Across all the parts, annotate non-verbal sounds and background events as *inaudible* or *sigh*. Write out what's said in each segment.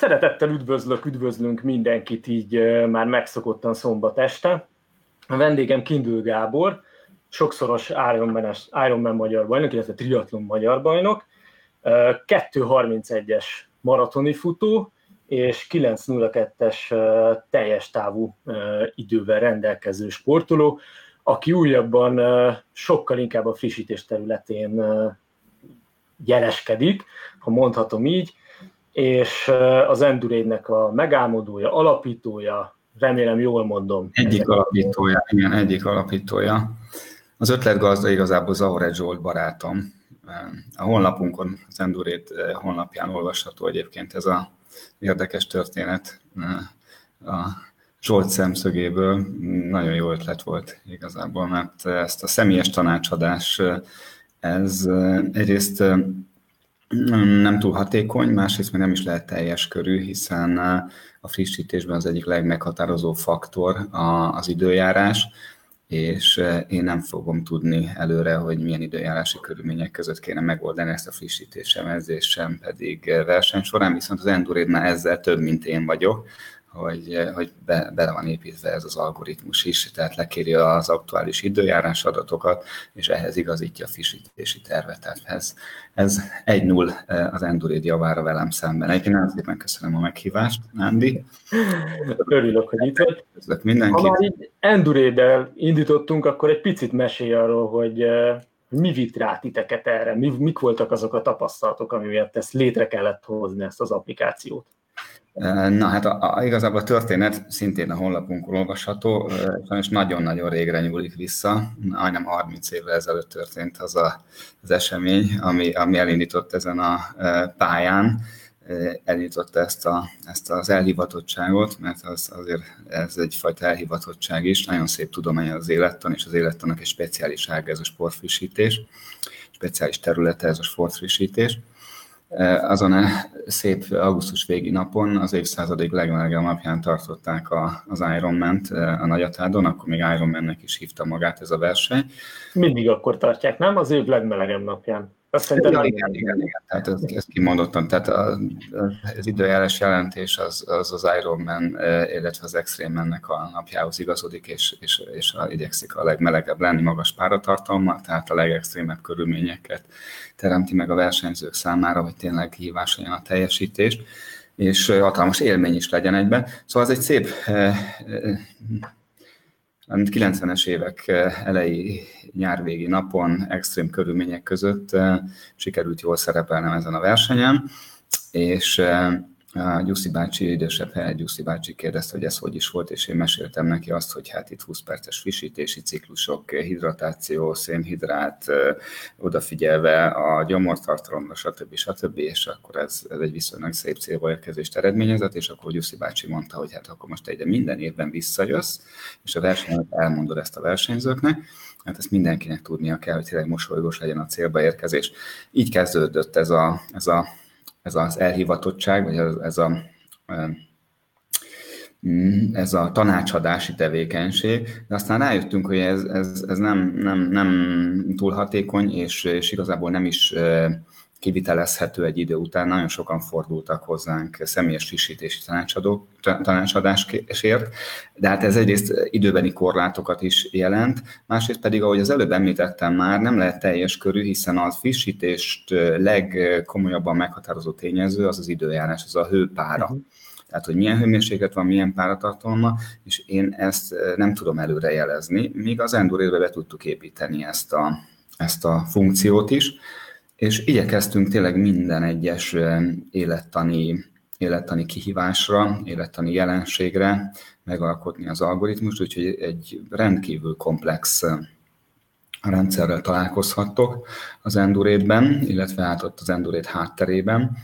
Szeretettel üdvözlök, üdvözlünk mindenkit így már megszokottan szombat este. A vendégem Kindül Gábor, sokszoros Ironman, Ironman magyar bajnok, illetve triatlon magyar bajnok, 2.31-es maratoni futó, és 9.02-es teljes távú idővel rendelkező sportoló, aki újabban sokkal inkább a frissítés területén jeleskedik, ha mondhatom így, és az Endurade-nek a megálmodója, alapítója, remélem jól mondom. Egyik alapítója, igen, egyik alapítója. Az ötletgazda igazából Zahore Zsolt barátom. A honlapunkon, az Endurade honlapján olvasható egyébként ez a érdekes történet a Zsolt szemszögéből. Nagyon jó ötlet volt igazából, mert ezt a személyes tanácsadás, ez egyrészt nem túl hatékony, másrészt meg nem is lehet teljes körű, hiszen a frissítésben az egyik legmeghatározó faktor az időjárás, és én nem fogom tudni előre, hogy milyen időjárási körülmények között kéne megoldani ezt a frissítés sem pedig verseny során, viszont az Endurade már ezzel több, mint én vagyok, hogy, hogy be, bele van építve ez az algoritmus is, tehát lekéri az aktuális időjárás adatokat, és ehhez igazítja a frissítési tervet. Tehát ez, ez 1-0 eh, az Endurid javára velem szemben. Egyébként nagyon szépen köszönöm a meghívást, Nándi. Örülök, hogy itt vagy. Köszönöm mindenkit. Ha már így Enduréddel indítottunk, akkor egy picit mesélj arról, hogy eh, mi vitt rá titeket erre, mi, mik voltak azok a tapasztalatok, ami miatt ezt létre kellett hozni, ezt az applikációt? Na hát a, a, igazából a történet szintén a honlapunkon olvasható, és nagyon-nagyon régre nyúlik vissza, majdnem 30 évvel ezelőtt történt az a, az esemény, ami, ami elindított ezen a pályán, elindította ezt, a, ezt az elhivatottságot, mert az, azért ez egyfajta elhivatottság is, nagyon szép tudomány az élettan, és az élettannak egy speciális ág ez a sportfrissítés, speciális területe ez a sportfrissítés azon a szép augusztus végi napon az évszázadig legmelegebb napján tartották a, az Ironman-t a Nagyatádon, akkor még Ironman-nek is hívta magát ez a verseny. Mindig akkor tartják, nem? Az év legmelegebb napján. Azt igen, igen, igen, igen, igen, tehát ezt, ezt kimondottam. Tehát a, az időjárás jelentés az az, az Ironman, illetve az Extreme-nek a napjához igazodik, és, és, és a, igyekszik a legmelegebb lenni magas páratartalma, tehát a legextrémebb körülményeket teremti meg a versenyzők számára, hogy tényleg hívás legyen a teljesítés, és hatalmas élmény is legyen egyben. Szóval ez egy szép 90-es évek elejé nyárvégi napon, extrém körülmények között sikerült jól szerepelnem ezen a versenyen, és a Gyuszi bácsi, idősebb hely, Gyuszi bácsi kérdezte, hogy ez hogy is volt, és én meséltem neki azt, hogy hát itt 20 perces frissítési ciklusok, hidratáció, szénhidrát, odafigyelve a gyomortartalomra, stb. stb. És akkor ez, ez egy viszonylag szép célba érkezést eredményezett, és akkor Gyuszi bácsi mondta, hogy hát akkor most egy minden évben visszajössz, és a versenyt elmondod ezt a versenyzőknek, hát ezt mindenkinek tudnia kell, hogy tényleg mosolygós legyen a célba érkezés. Így kezdődött ez a, ez a ez az elhivatottság, vagy ez, a mm, ez a tanácsadási tevékenység, de aztán rájöttünk, hogy ez, ez, ez nem, nem, nem túl hatékony, és, és igazából nem is kivitelezhető egy idő után. Nagyon sokan fordultak hozzánk személyes frissítési tanácsadók, tanácsadásért, de hát ez egyrészt időbeni korlátokat is jelent, másrészt pedig, ahogy az előbb említettem már, nem lehet teljes körű, hiszen az frissítést legkomolyabban meghatározó tényező az az időjárás, az a hőpára. Uh-huh. Tehát, hogy milyen hőmérséklet van, milyen páratartalma, és én ezt nem tudom előre jelezni, míg az Endurérbe be tudtuk építeni ezt a, ezt a funkciót is, és igyekeztünk tényleg minden egyes élettani, élettani kihívásra, élettani jelenségre megalkotni az algoritmust, úgyhogy egy rendkívül komplex rendszerrel találkozhattok az Endurate-ben, illetve hát ott az Endurate hátterében.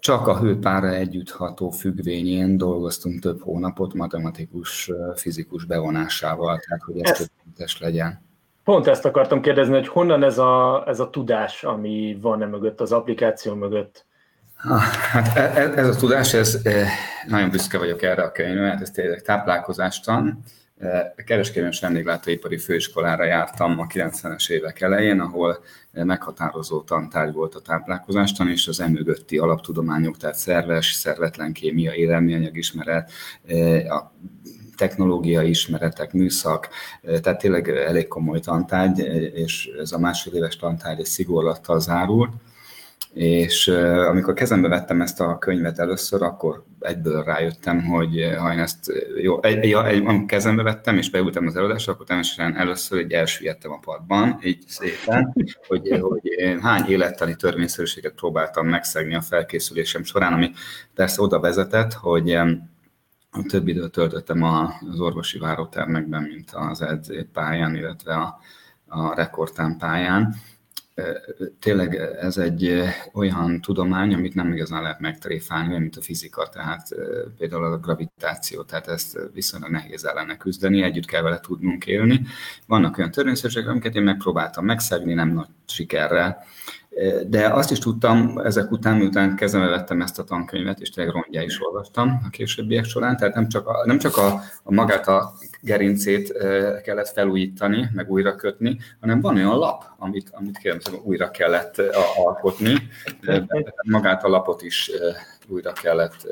Csak a hőpára együttható függvényén dolgoztunk több hónapot matematikus, fizikus bevonásával, tehát hogy ez tökéletes legyen. Pont ezt akartam kérdezni, hogy honnan ez a, ez a tudás, ami van e mögött, az applikáció mögött? Hát ez, e, ez a tudás, ez, nagyon büszke vagyok erre a könyvre, mert ez tényleg táplálkozástan, Kereskedelmi és vendéglátóipari főiskolára jártam a 90-es évek elején, ahol meghatározó tantárgy volt a táplálkozástan, és az emögötti alaptudományok, tehát szerves, szervetlen kémia, élelmianyag ismeret, a technológiai ismeretek, műszak, tehát tényleg elég komoly tantárgy, és ez a másfél éves tantárgy egy szigorlattal zárult. És amikor kezembe vettem ezt a könyvet először, akkor egyből rájöttem, hogy ha én ezt jó, egy, ja, egy, amikor kezembe vettem, és beültem az előadásra, akkor természetesen először egy elsüllyedtem a padban, így szépen, hogy, hogy hány élettani törvényszerűséget próbáltam megszegni a felkészülésem során, ami persze oda vezetett, hogy több időt töltöttem az orvosi várótermekben, mint az edzőpályán, illetve a, a rekordtán pályán, tényleg ez egy olyan tudomány, amit nem igazán lehet megtréfálni, mint a fizika, tehát például a gravitáció, tehát ezt viszonylag nehéz ellene küzdeni, együtt kell vele tudnunk élni. Vannak olyan törvényszerűségek, amiket én megpróbáltam megszegni, nem nagy sikerrel, de azt is tudtam ezek után, miután kezembe vettem ezt a tankönyvet, és tényleg rongyá is olvastam a későbbiek során, tehát nem csak a, nem csak a, a magát a gerincét kellett felújítani, meg újra kötni, hanem van olyan lap, amit, amit kérem, újra kellett alkotni, magát a lapot is újra kellett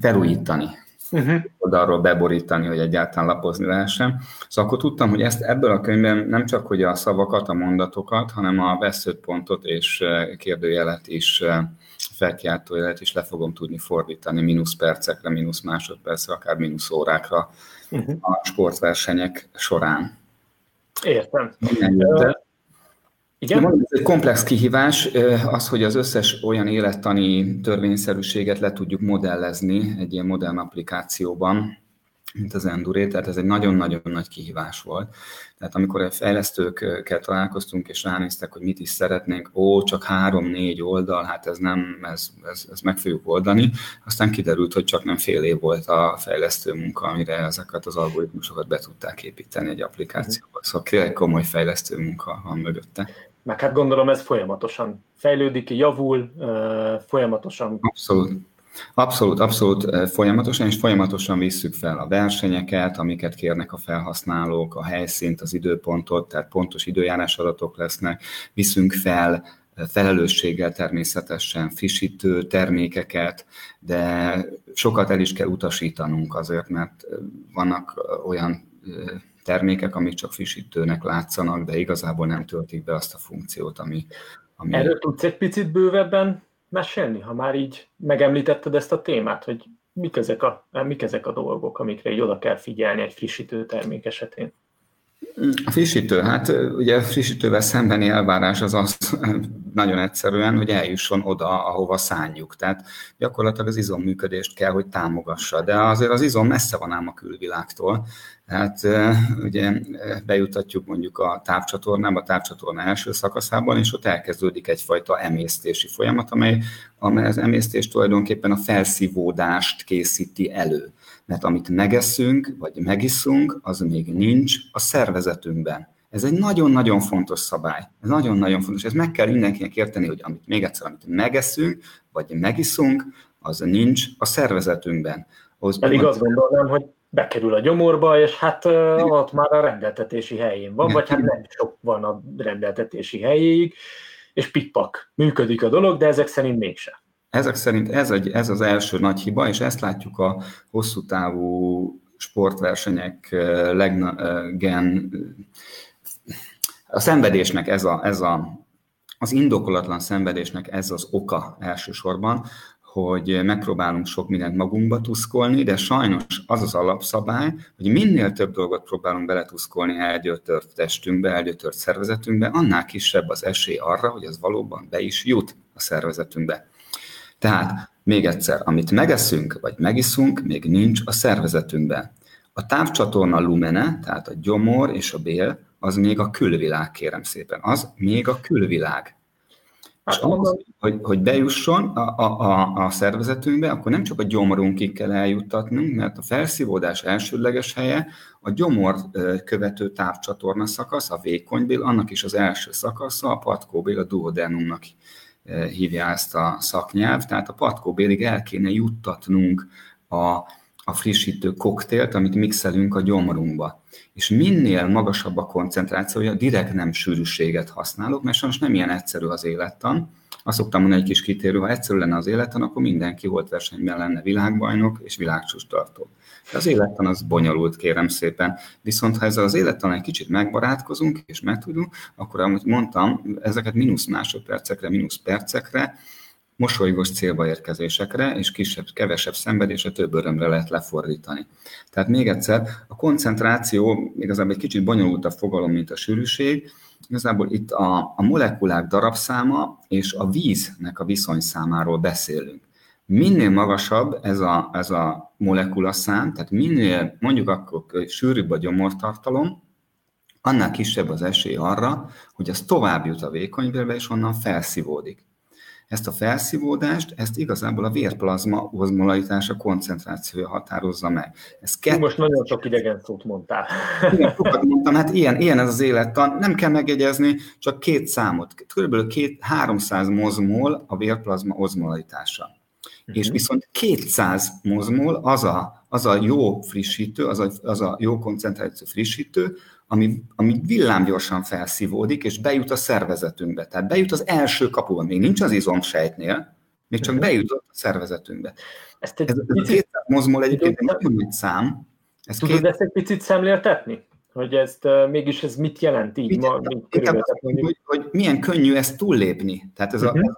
felújítani uh-huh. oldalról beborítani, hogy egyáltalán lapozni lehessen. Szóval akkor tudtam, hogy ezt ebből a könyvben nem csak hogy a szavakat, a mondatokat, hanem a pontot és kérdőjelet is, felkiáltójelet is le fogom tudni fordítani mínusz percekre, mínusz másodpercre, akár mínusz órákra uh-huh. a sportversenyek során. Értem. Igen? ez egy komplex kihívás, az, hogy az összes olyan élettani törvényszerűséget le tudjuk modellezni egy ilyen modern applikációban, mint az Enduré, tehát ez egy nagyon-nagyon nagy kihívás volt. Tehát amikor a fejlesztőkkel találkoztunk, és ránéztek, hogy mit is szeretnénk, ó, csak három-négy oldal, hát ez nem, ez, ez, ez meg fogjuk oldani. Aztán kiderült, hogy csak nem fél év volt a fejlesztő munka, amire ezeket az algoritmusokat be tudták építeni egy applikációba. Szóval komoly fejlesztő munka van mögötte. Meg hát gondolom ez folyamatosan fejlődik, javul, folyamatosan. Abszolút. Abszolút, abszolút folyamatosan, és folyamatosan visszük fel a versenyeket, amiket kérnek a felhasználók, a helyszínt, az időpontot, tehát pontos időjárás adatok lesznek, viszünk fel felelősséggel természetesen frissítő termékeket, de sokat el is kell utasítanunk azért, mert vannak olyan termékek, amik csak frissítőnek látszanak, de igazából nem töltik be azt a funkciót, ami... ami... Erről tudsz egy picit bővebben mesélni, ha már így megemlítetted ezt a témát, hogy mik ezek a, mik ezek a dolgok, amikre így oda kell figyelni egy frissítő termék esetén? A frissítő, hát ugye frissítővel szembeni elvárás az az *laughs* nagyon egyszerűen, hogy eljusson oda, ahova szánjuk. Tehát gyakorlatilag az izomműködést kell, hogy támogassa, de azért az izom messze van ám a külvilágtól. Tehát ugye bejutatjuk mondjuk a távcsatornába, a távcsatorna első szakaszában, és ott elkezdődik egyfajta emésztési folyamat, amely, amely az emésztés tulajdonképpen a felszívódást készíti elő mert amit megeszünk, vagy megiszunk, az még nincs a szervezetünkben. Ez egy nagyon-nagyon fontos szabály. Ez nagyon-nagyon fontos. Ez meg kell mindenkinek érteni, hogy amit még egyszer, amit megeszünk, vagy megiszunk, az nincs a szervezetünkben. Az Pedig azt gondolnám, hogy bekerül a gyomorba, és hát uh, ott már a rendeltetési helyén van, vagy hát nem sok van a rendeltetési helyéig, és pikpak. Működik a dolog, de ezek szerint mégsem. Ezek szerint ez, egy, ez az első nagy hiba, és ezt látjuk a hosszú távú sportversenyek leggen, a szenvedésnek ez, a, ez a, az indokolatlan szenvedésnek ez az oka elsősorban, hogy megpróbálunk sok mindent magunkba tuszkolni, de sajnos az az alapszabály, hogy minél több dolgot próbálunk beletuszkolni elgyötört testünkbe, elgyötört szervezetünkbe, annál kisebb az esély arra, hogy az valóban be is jut a szervezetünkbe. Tehát még egyszer, amit megeszünk, vagy megiszunk, még nincs a szervezetünkben. A távcsatorna lumene, tehát a gyomor és a bél, az még a külvilág, kérem szépen. Az még a külvilág. És hát, ahhoz, hogy, hogy bejusson a, a, a, a szervezetünkbe, akkor nem csak a gyomorunkig kell eljuttatnunk, mert a felszívódás elsődleges helye a gyomor követő távcsatorna szakasz, a vékonybél, annak is az első szakasza, a patkóbél, a duodenumnak hívja ezt a szaknyelv, tehát a patkóbélig el kéne juttatnunk a, a frissítő koktélt, amit mixelünk a gyomrunkba. És minél magasabb a koncentrációja, direkt nem sűrűséget használok, mert sajnos nem ilyen egyszerű az élettan. Azt szoktam mondani egy kis kitérő, ha egyszerű lenne az élettan, akkor mindenki volt versenyben lenne világbajnok és világcsústartó. De az élettan az bonyolult, kérem szépen. Viszont ha ezzel az élettan egy kicsit megbarátkozunk és megtudunk, akkor, ahogy mondtam, ezeket mínusz másodpercekre, mínusz percekre mosolygós célba érkezésekre és kisebb, kevesebb szenvedésre, több örömre lehet lefordítani. Tehát még egyszer, a koncentráció igazából egy kicsit bonyolultabb fogalom, mint a sűrűség. Igazából itt a, a molekulák darabszáma és a víznek a viszonyszámáról beszélünk. Minél magasabb ez a, ez a molekula szám, tehát minél mondjuk akkor sűrűbb a gyomortartalom, annál kisebb az esély arra, hogy az tovább jut a vékonyvérbe, és onnan felszívódik. Ezt a felszívódást, ezt igazából a vérplazma ozmolaritása koncentrációja határozza meg. Ez kett... Most nagyon sok idegen szót mondtál. Igen, sokat mondtam, hát ilyen, ilyen ez az élettan. Nem kell megjegyezni, csak két számot. Körülbelül két, 300 mozmol a vérplazma ozmolaritása. Uh-huh. És viszont 200 mozmol az a, az a jó frissítő, az a, az a jó koncentráció frissítő, ami, ami villámgyorsan felszívódik, és bejut a szervezetünkbe. Tehát bejut az első kapuban. Még nincs az izomsejtnél, még csak mhm. bejutott a szervezetünkbe. Ezt egy ez, ez picit, a mozmol egyébként egy nagyon nagy szám. Ez tudod két... ezt egy picit szemléltetni? Hogy ezt uh, mégis ez mit jelent így? Mit, ma, hogy, hogy milyen könnyű ezt túllépni. Tehát ez uh-huh. a, mhm.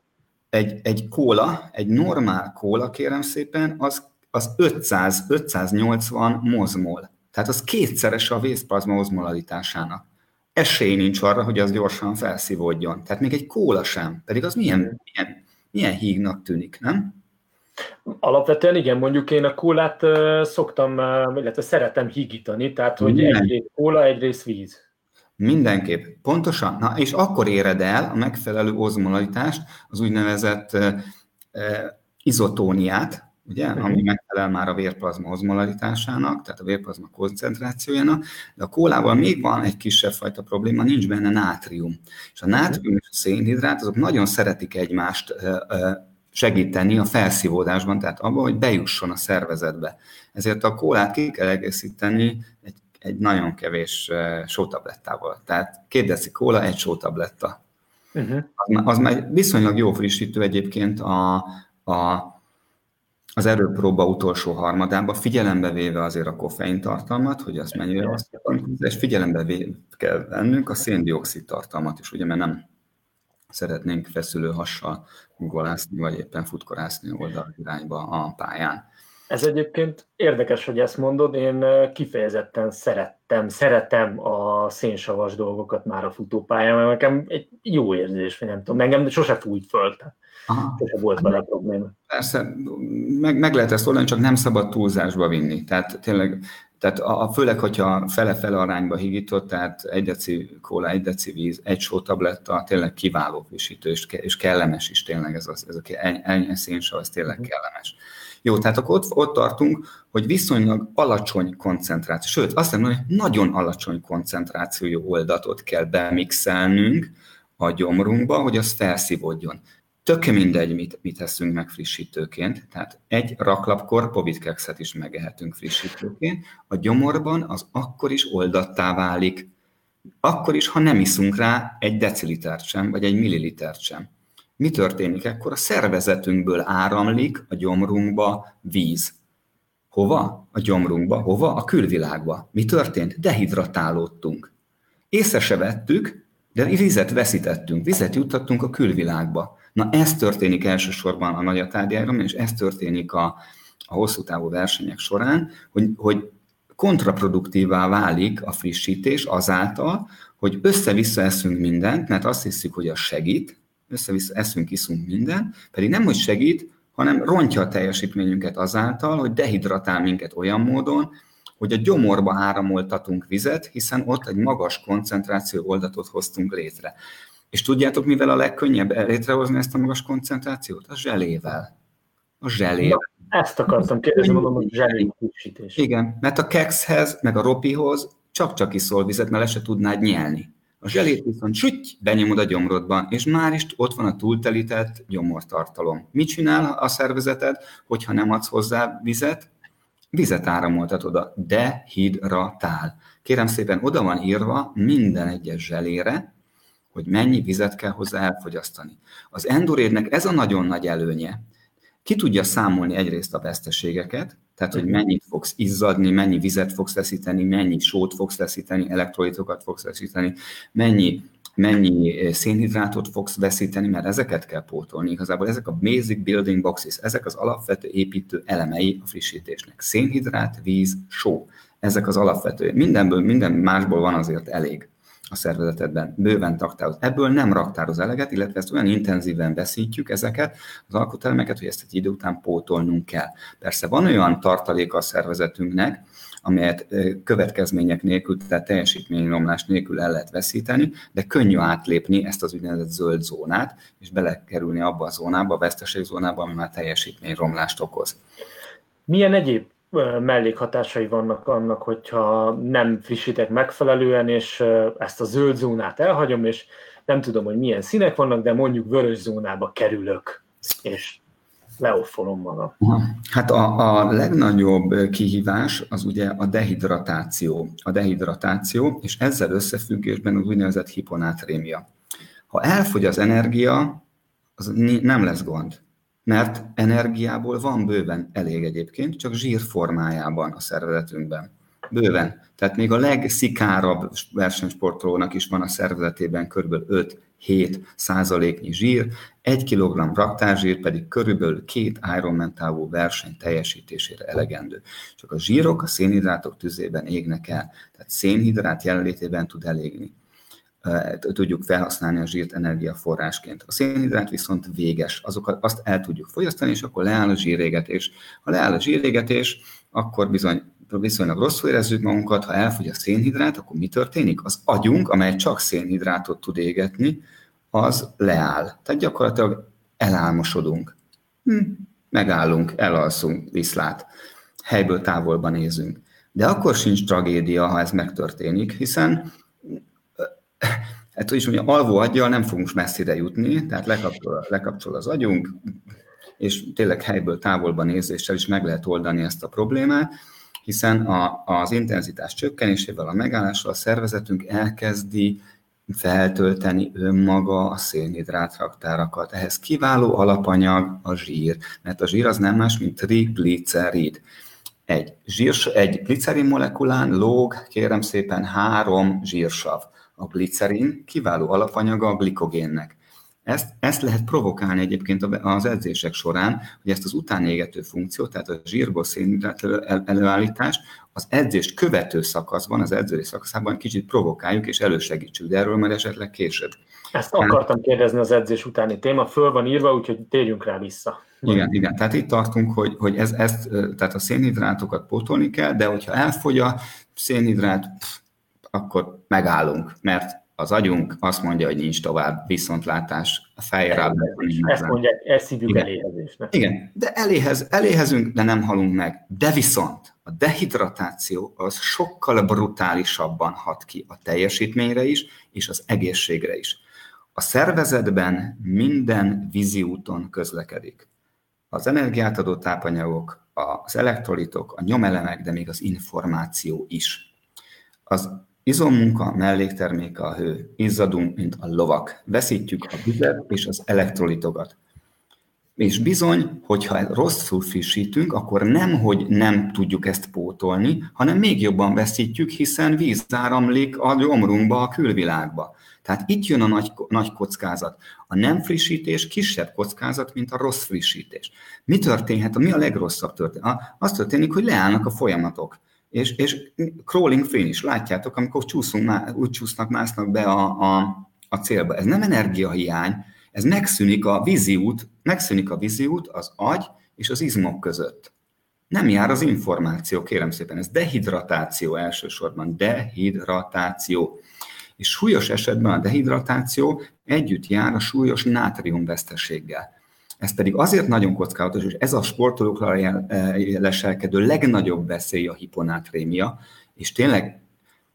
Egy, egy kóla, egy normál kóla, kérem szépen, az, az 500-580 mozmol. Tehát az kétszeres a vészplazma ozmolaritásának. Esély nincs arra, hogy az gyorsan felszívódjon. Tehát még egy kóla sem. Pedig az milyen, milyen, milyen hígnak tűnik, nem? Alapvetően igen, mondjuk én a kólát szoktam, illetve szeretem hígítani, tehát hogy egyrészt kóla, egyrészt víz. Mindenképp. Pontosan. Na, és akkor éred el a megfelelő ozmolaritást, az úgynevezett uh, izotóniát, ugye, uh-huh. ami megfelel már a vérplazma ozmolaritásának, tehát a vérplazma koncentrációjának, de a kólával még van egy kisebb fajta probléma, nincs benne nátrium. És a nátrium és a szénhidrát azok nagyon szeretik egymást segíteni a felszívódásban, tehát abban, hogy bejusson a szervezetbe. Ezért a kólát ki kell egészíteni egy, nagyon kevés sótablettával. Tehát két deci kóla, egy sótabletta. Uh-huh. Az, az már viszonylag jó frissítő egyébként a, a az erőpróba utolsó harmadában, figyelembe véve azért a koffein tartalmat, hogy azt mennyire azt és figyelembe véve kell vennünk a széndiokszid tartalmat is, ugye, mert nem szeretnénk feszülő hassal guggolászni, vagy éppen futkorászni oldal irányba a pályán. Ez egyébként érdekes, hogy ezt mondod, én kifejezetten szerettem, szeretem a szénsavas dolgokat már a futópályán, mert nekem egy jó érzés, vagy nem tudom, engem sose fújt föl. Tehát. Sose volt vele probléma. Persze, meg, meg lehet ezt oldani, csak nem szabad túlzásba vinni. Tehát tényleg, tehát a, főleg, hogyha fele-fele arányba higított, tehát egy deci kóla, egy deci víz, egy sótabletta, tényleg kiváló frissítő, és, és kellemes is tényleg ez, az, ez a ennyi szénsav, ez tényleg uh-huh. kellemes. Jó, tehát akkor ott, ott tartunk, hogy viszonylag alacsony koncentráció, sőt, azt mondom, hogy nagyon alacsony koncentrációjú oldatot kell bemixelnünk a gyomrunkba, hogy az felszívódjon. Tök mindegy, mit, mit eszünk meg frissítőként, tehát egy raklapkor povitkekszet is megehetünk frissítőként, a gyomorban az akkor is oldattá válik, akkor is, ha nem iszunk rá egy decilitert sem, vagy egy millilitert sem. Mi történik ekkor? A szervezetünkből áramlik a gyomrunkba víz. Hova? A gyomrunkba. Hova? A külvilágba. Mi történt? Dehidratálódtunk. Észre se vettük, de vizet veszítettünk, vizet juttattunk a külvilágba. Na ez történik elsősorban a nagyatárgyáron, és ez történik a, a hosszú távú versenyek során, hogy, hogy kontraproduktívá válik a frissítés azáltal, hogy össze-vissza eszünk mindent, mert azt hiszük, hogy az segít, össze-vissza eszünk, iszunk mindent, pedig nem, hogy segít, hanem rontja a teljesítményünket azáltal, hogy dehidratál minket olyan módon, hogy a gyomorba áramoltatunk vizet, hiszen ott egy magas koncentráció oldatot hoztunk létre. És tudjátok, mivel a legkönnyebb létrehozni ezt a magas koncentrációt? A zselével. A zselével. Na, ezt akartam kérdezni, mondom, hogy zselé frissítés. Igen, mert a kekszhez, meg a ropihoz csak-csak iszol vizet, mert le se tudnád nyelni. A zselét viszont süty, benyomod a gyomrodban, és már is ott van a túltelített gyomortartalom. Mit csinál a szervezeted, hogyha nem adsz hozzá vizet? vizet áramoltat oda, dehidratál. Kérem szépen, oda van írva minden egyes zselére, hogy mennyi vizet kell hozzá elfogyasztani. Az endurédnek ez a nagyon nagy előnye. Ki tudja számolni egyrészt a veszteségeket, tehát hogy mennyit fogsz izzadni, mennyi vizet fogsz veszíteni, mennyi sót fogsz veszíteni, elektrolitokat fogsz veszíteni, mennyi mennyi szénhidrátot fogsz veszíteni, mert ezeket kell pótolni. Igazából ezek a basic building boxes, ezek az alapvető építő elemei a frissítésnek. Szénhidrát, víz, só. Ezek az alapvető. Mindenből, minden másból van azért elég a szervezetedben, bőven raktároz. Ebből nem raktároz eleget, illetve ezt olyan intenzíven veszítjük ezeket az alkotelemeket, hogy ezt egy idő után pótolnunk kell. Persze van olyan tartaléka a szervezetünknek, amelyet következmények nélkül, tehát teljesítményromlás nélkül el lehet veszíteni, de könnyű átlépni ezt az úgynevezett zöld zónát, és belekerülni abba a zónába, a veszteségzónába, ami már teljesítményromlást okoz. Milyen egyéb mellékhatásai vannak annak, hogyha nem frissítek megfelelően, és ezt a zöld zónát elhagyom, és nem tudom, hogy milyen színek vannak, de mondjuk vörös zónába kerülök, és leoffolom magam. Hát a, a legnagyobb kihívás az ugye a dehidratáció. A dehidratáció, és ezzel összefüggésben az úgynevezett hiponátrémia. Ha elfogy az energia, az nem lesz gond, mert energiából van bőven elég egyébként, csak zsír formájában a szervezetünkben. Bőven. Tehát még a legszikárabb versenysportolónak is van a szervezetében kb. 5-7 százaléknyi zsír, 1 kg raktárzsír pedig körülbelül két Ironman távú verseny teljesítésére elegendő. Csak a zsírok a szénhidrátok tüzében égnek el, tehát szénhidrát jelenlétében tud elégni tudjuk felhasználni a zsírt energiaforrásként. A szénhidrát viszont véges, azokat azt el tudjuk fogyasztani, és akkor leáll a zsírégetés. Ha leáll a zsírégetés, akkor bizony viszonylag rosszul érezzük magunkat, ha elfogy a szénhidrát, akkor mi történik? Az agyunk, amely csak szénhidrátot tud égetni, az leáll. Tehát gyakorlatilag elálmosodunk. Hm, megállunk, elalszunk, viszlát. Helyből távolba nézünk. De akkor sincs tragédia, ha ez megtörténik, hiszen hát hogy is mondja, alvó aggyal nem fogunk messzire jutni, tehát lekapcsol, lekapcsol az agyunk, és tényleg helyből távolba nézéssel is meg lehet oldani ezt a problémát, hiszen a, az intenzitás csökkenésével, a megállással a szervezetünk elkezdi feltölteni önmaga a szénhidrát raktárakat. Ehhez kiváló alapanyag a zsír, mert a zsír az nem más, mint triglicerid. Egy, zsír, egy glicerin molekulán lóg, kérem szépen, három zsírsav. A glicerin kiváló alapanyaga a glikogénnek. Ezt, ezt lehet provokálni egyébként az edzések során, hogy ezt az utánégető funkciót, tehát a zsírból szénhidrát előállítást az edzést követő szakaszban, az edzői szakaszában kicsit provokáljuk és elősegítsük, de erről majd esetleg később. Ezt akartam kérdezni az edzés utáni téma, föl van írva, úgyhogy térjünk rá vissza. Igen, igen. Tehát itt tartunk, hogy, hogy ez, ezt, tehát a szénhidrátokat pótolni kell, de hogyha elfogy a szénhidrát, pff, akkor megállunk, mert az agyunk azt mondja, hogy nincs tovább viszontlátás, a fejre Ezt mondják, ezt hívjuk Igen. eléhezésnek. Igen, de eléhez, eléhezünk, de nem halunk meg. De viszont a dehidratáció az sokkal brutálisabban hat ki a teljesítményre is, és az egészségre is. A szervezetben minden vízi úton közlekedik. Az energiát adó tápanyagok, az elektrolitok, a nyomelemek, de még az információ is. Az Izommunka mellékterméke a hő. Izzadunk, mint a lovak. Veszítjük a vizet és az elektrolitokat. És bizony, hogyha rosszul frissítünk, akkor nem, hogy nem tudjuk ezt pótolni, hanem még jobban veszítjük, hiszen víz áramlik a gyomrunkba, a külvilágba. Tehát itt jön a nagy, nagy kockázat. A nem frissítés kisebb kockázat, mint a rossz frissítés. Mi történhet? Mi a legrosszabb történet? Az történik, hogy leállnak a folyamatok és, és crawling finish, látjátok, amikor csúszunk, úgy csúsznak, másznak be a, a, a célba. Ez nem energiahiány, ez megszűnik a vízi út, megszűnik a vízi út az agy és az izmok között. Nem jár az információ, kérem szépen, ez dehidratáció elsősorban, dehidratáció. És súlyos esetben a dehidratáció együtt jár a súlyos nátriumveszteséggel. Ez pedig azért nagyon kockázatos, és ez a sportolókra eh, leselkedő legnagyobb veszély a hiponátrémia, és tényleg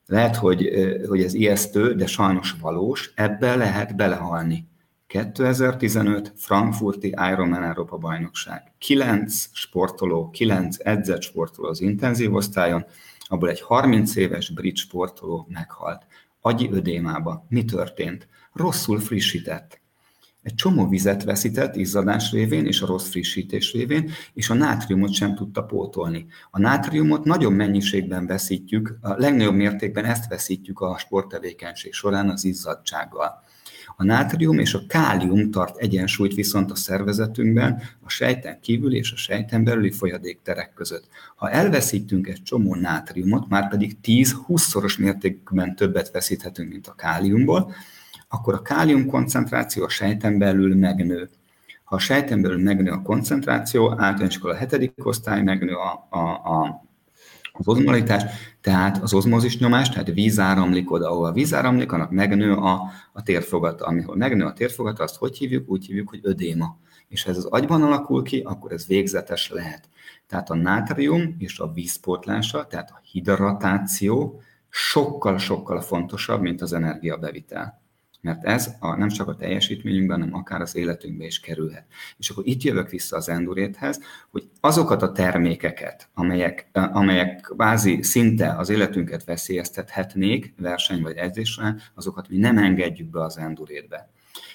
lehet, hogy, eh, hogy ez ijesztő, de sajnos valós, ebbe lehet belehalni. 2015 Frankfurti Ironman Európa bajnokság. Kilenc sportoló, kilenc edzett sportoló az intenzív osztályon, abból egy 30 éves brit sportoló meghalt. Agyi ödémába. Mi történt? Rosszul frissített egy csomó vizet veszített izzadás révén és a rossz frissítés révén, és a nátriumot sem tudta pótolni. A nátriumot nagyobb mennyiségben veszítjük, a legnagyobb mértékben ezt veszítjük a sporttevékenység során az izzadsággal. A nátrium és a kálium tart egyensúlyt viszont a szervezetünkben, a sejten kívül és a sejten belüli folyadékterek között. Ha elveszítünk egy csomó nátriumot, már pedig 10-20-szoros mértékben többet veszíthetünk, mint a káliumból, akkor a kálium koncentráció a sejten belül megnő. Ha a sejten belül megnő a koncentráció, általános a hetedik osztály megnő a, a, a az ozmolitás, tehát az ozmózis nyomás, tehát víz áramlik oda, ahol a víz áramlik, annak megnő a, a térfogata. Amihol megnő a térfogata, azt hogy hívjuk? Úgy hívjuk, hogy ödéma. És ha ez az agyban alakul ki, akkor ez végzetes lehet. Tehát a nátrium és a vízpótlása, tehát a hidratáció sokkal-sokkal fontosabb, mint az energiabevitel mert ez a, nem csak a teljesítményünkben, hanem akár az életünkbe is kerülhet. És akkor itt jövök vissza az enduréthez, hogy azokat a termékeket, amelyek, amelyek kvázi szinte az életünket veszélyeztethetnék verseny vagy edzésre, azokat mi nem engedjük be az endurétbe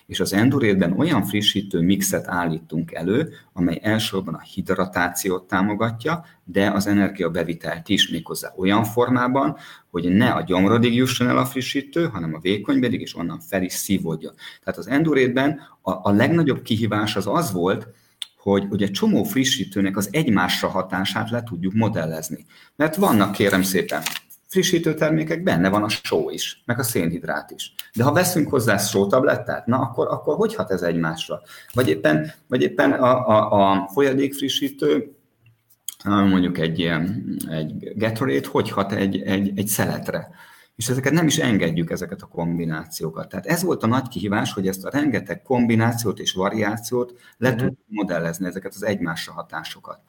és az Endurétben olyan frissítő mixet állítunk elő, amely elsősorban a hidratációt támogatja, de az energiabevitelt is méghozzá olyan formában, hogy ne a gyomrodig jusson el a frissítő, hanem a vékonybedig, és onnan fel is szívódja. Tehát az Endurétben a, a legnagyobb kihívás az az volt, hogy ugye csomó frissítőnek az egymásra hatását le tudjuk modellezni. Mert vannak kérem szépen frissítő termékek benne van a só is, meg a szénhidrát is. De ha veszünk hozzá sótablettát, na akkor, akkor hogy hat ez egymásra? Vagy éppen, vagy éppen a, a, a folyadékfrissítő, mondjuk egy, egy Gatorade, hogy hat egy, egy, egy szeletre? és ezeket nem is engedjük, ezeket a kombinációkat. Tehát ez volt a nagy kihívás, hogy ezt a rengeteg kombinációt és variációt le tudjuk modellezni, ezeket az egymásra hatásokat.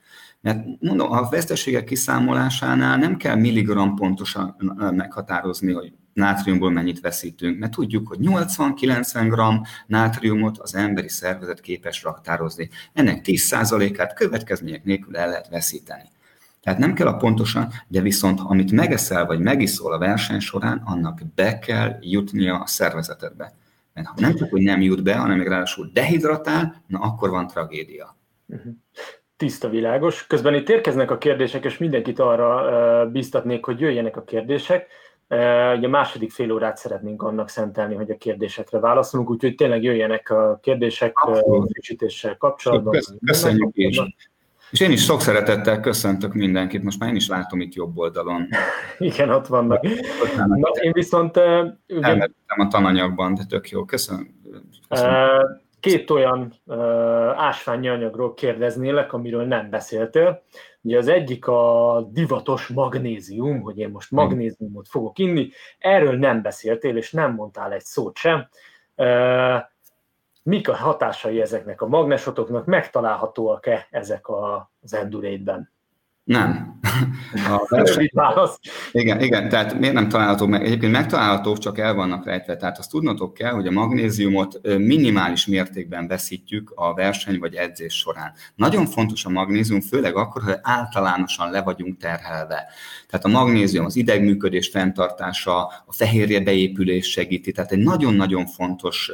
Mert mondom, a veszteségek kiszámolásánál nem kell milligram pontosan meghatározni, hogy nátriumból mennyit veszítünk, mert tudjuk, hogy 80-90 g nátriumot az emberi szervezet képes raktározni. Ennek 10%-át következmények nélkül el lehet veszíteni. Tehát nem kell a pontosan, de viszont amit megeszel vagy megiszol a verseny során, annak be kell jutnia a szervezetedbe. Mert ha nem csak, hogy nem jut be, hanem még ráadásul dehidratál, na akkor van tragédia. Uh-huh tiszta világos. Közben itt érkeznek a kérdések, és mindenkit arra bíztatnék, hogy jöjjenek a kérdések. Ugye a második fél órát szeretnénk annak szentelni, hogy a kérdésekre válaszolunk, úgyhogy tényleg jöjjenek a kérdések frissítéssel kapcsolatban. Köszönjük is. És én is sok szeretettel köszöntök mindenkit, most már én is látom itt jobb oldalon. *laughs* Igen, ott vannak. Na, én viszont... Ugye... Elmentem a tananyagban, de tök jó, köszönöm. köszönöm két olyan uh, ásványi anyagról kérdeznélek, amiről nem beszéltél. Ugye az egyik a divatos magnézium, hogy én most magnéziumot fogok inni, erről nem beszéltél, és nem mondtál egy szót sem. Uh, mik a hatásai ezeknek a magnesotoknak, megtalálhatóak-e ezek az endurétben? Nem. *laughs* A verseny... Igen, igen, tehát miért nem találhatók meg? Egyébként megtalálhatók, csak el vannak rejtve. Tehát azt tudnotok kell, hogy a magnéziumot minimális mértékben veszítjük a verseny vagy edzés során. Nagyon fontos a magnézium, főleg akkor, hogy általánosan le vagyunk terhelve. Tehát a magnézium az idegműködés fenntartása, a fehérje beépülés segíti, tehát egy nagyon-nagyon fontos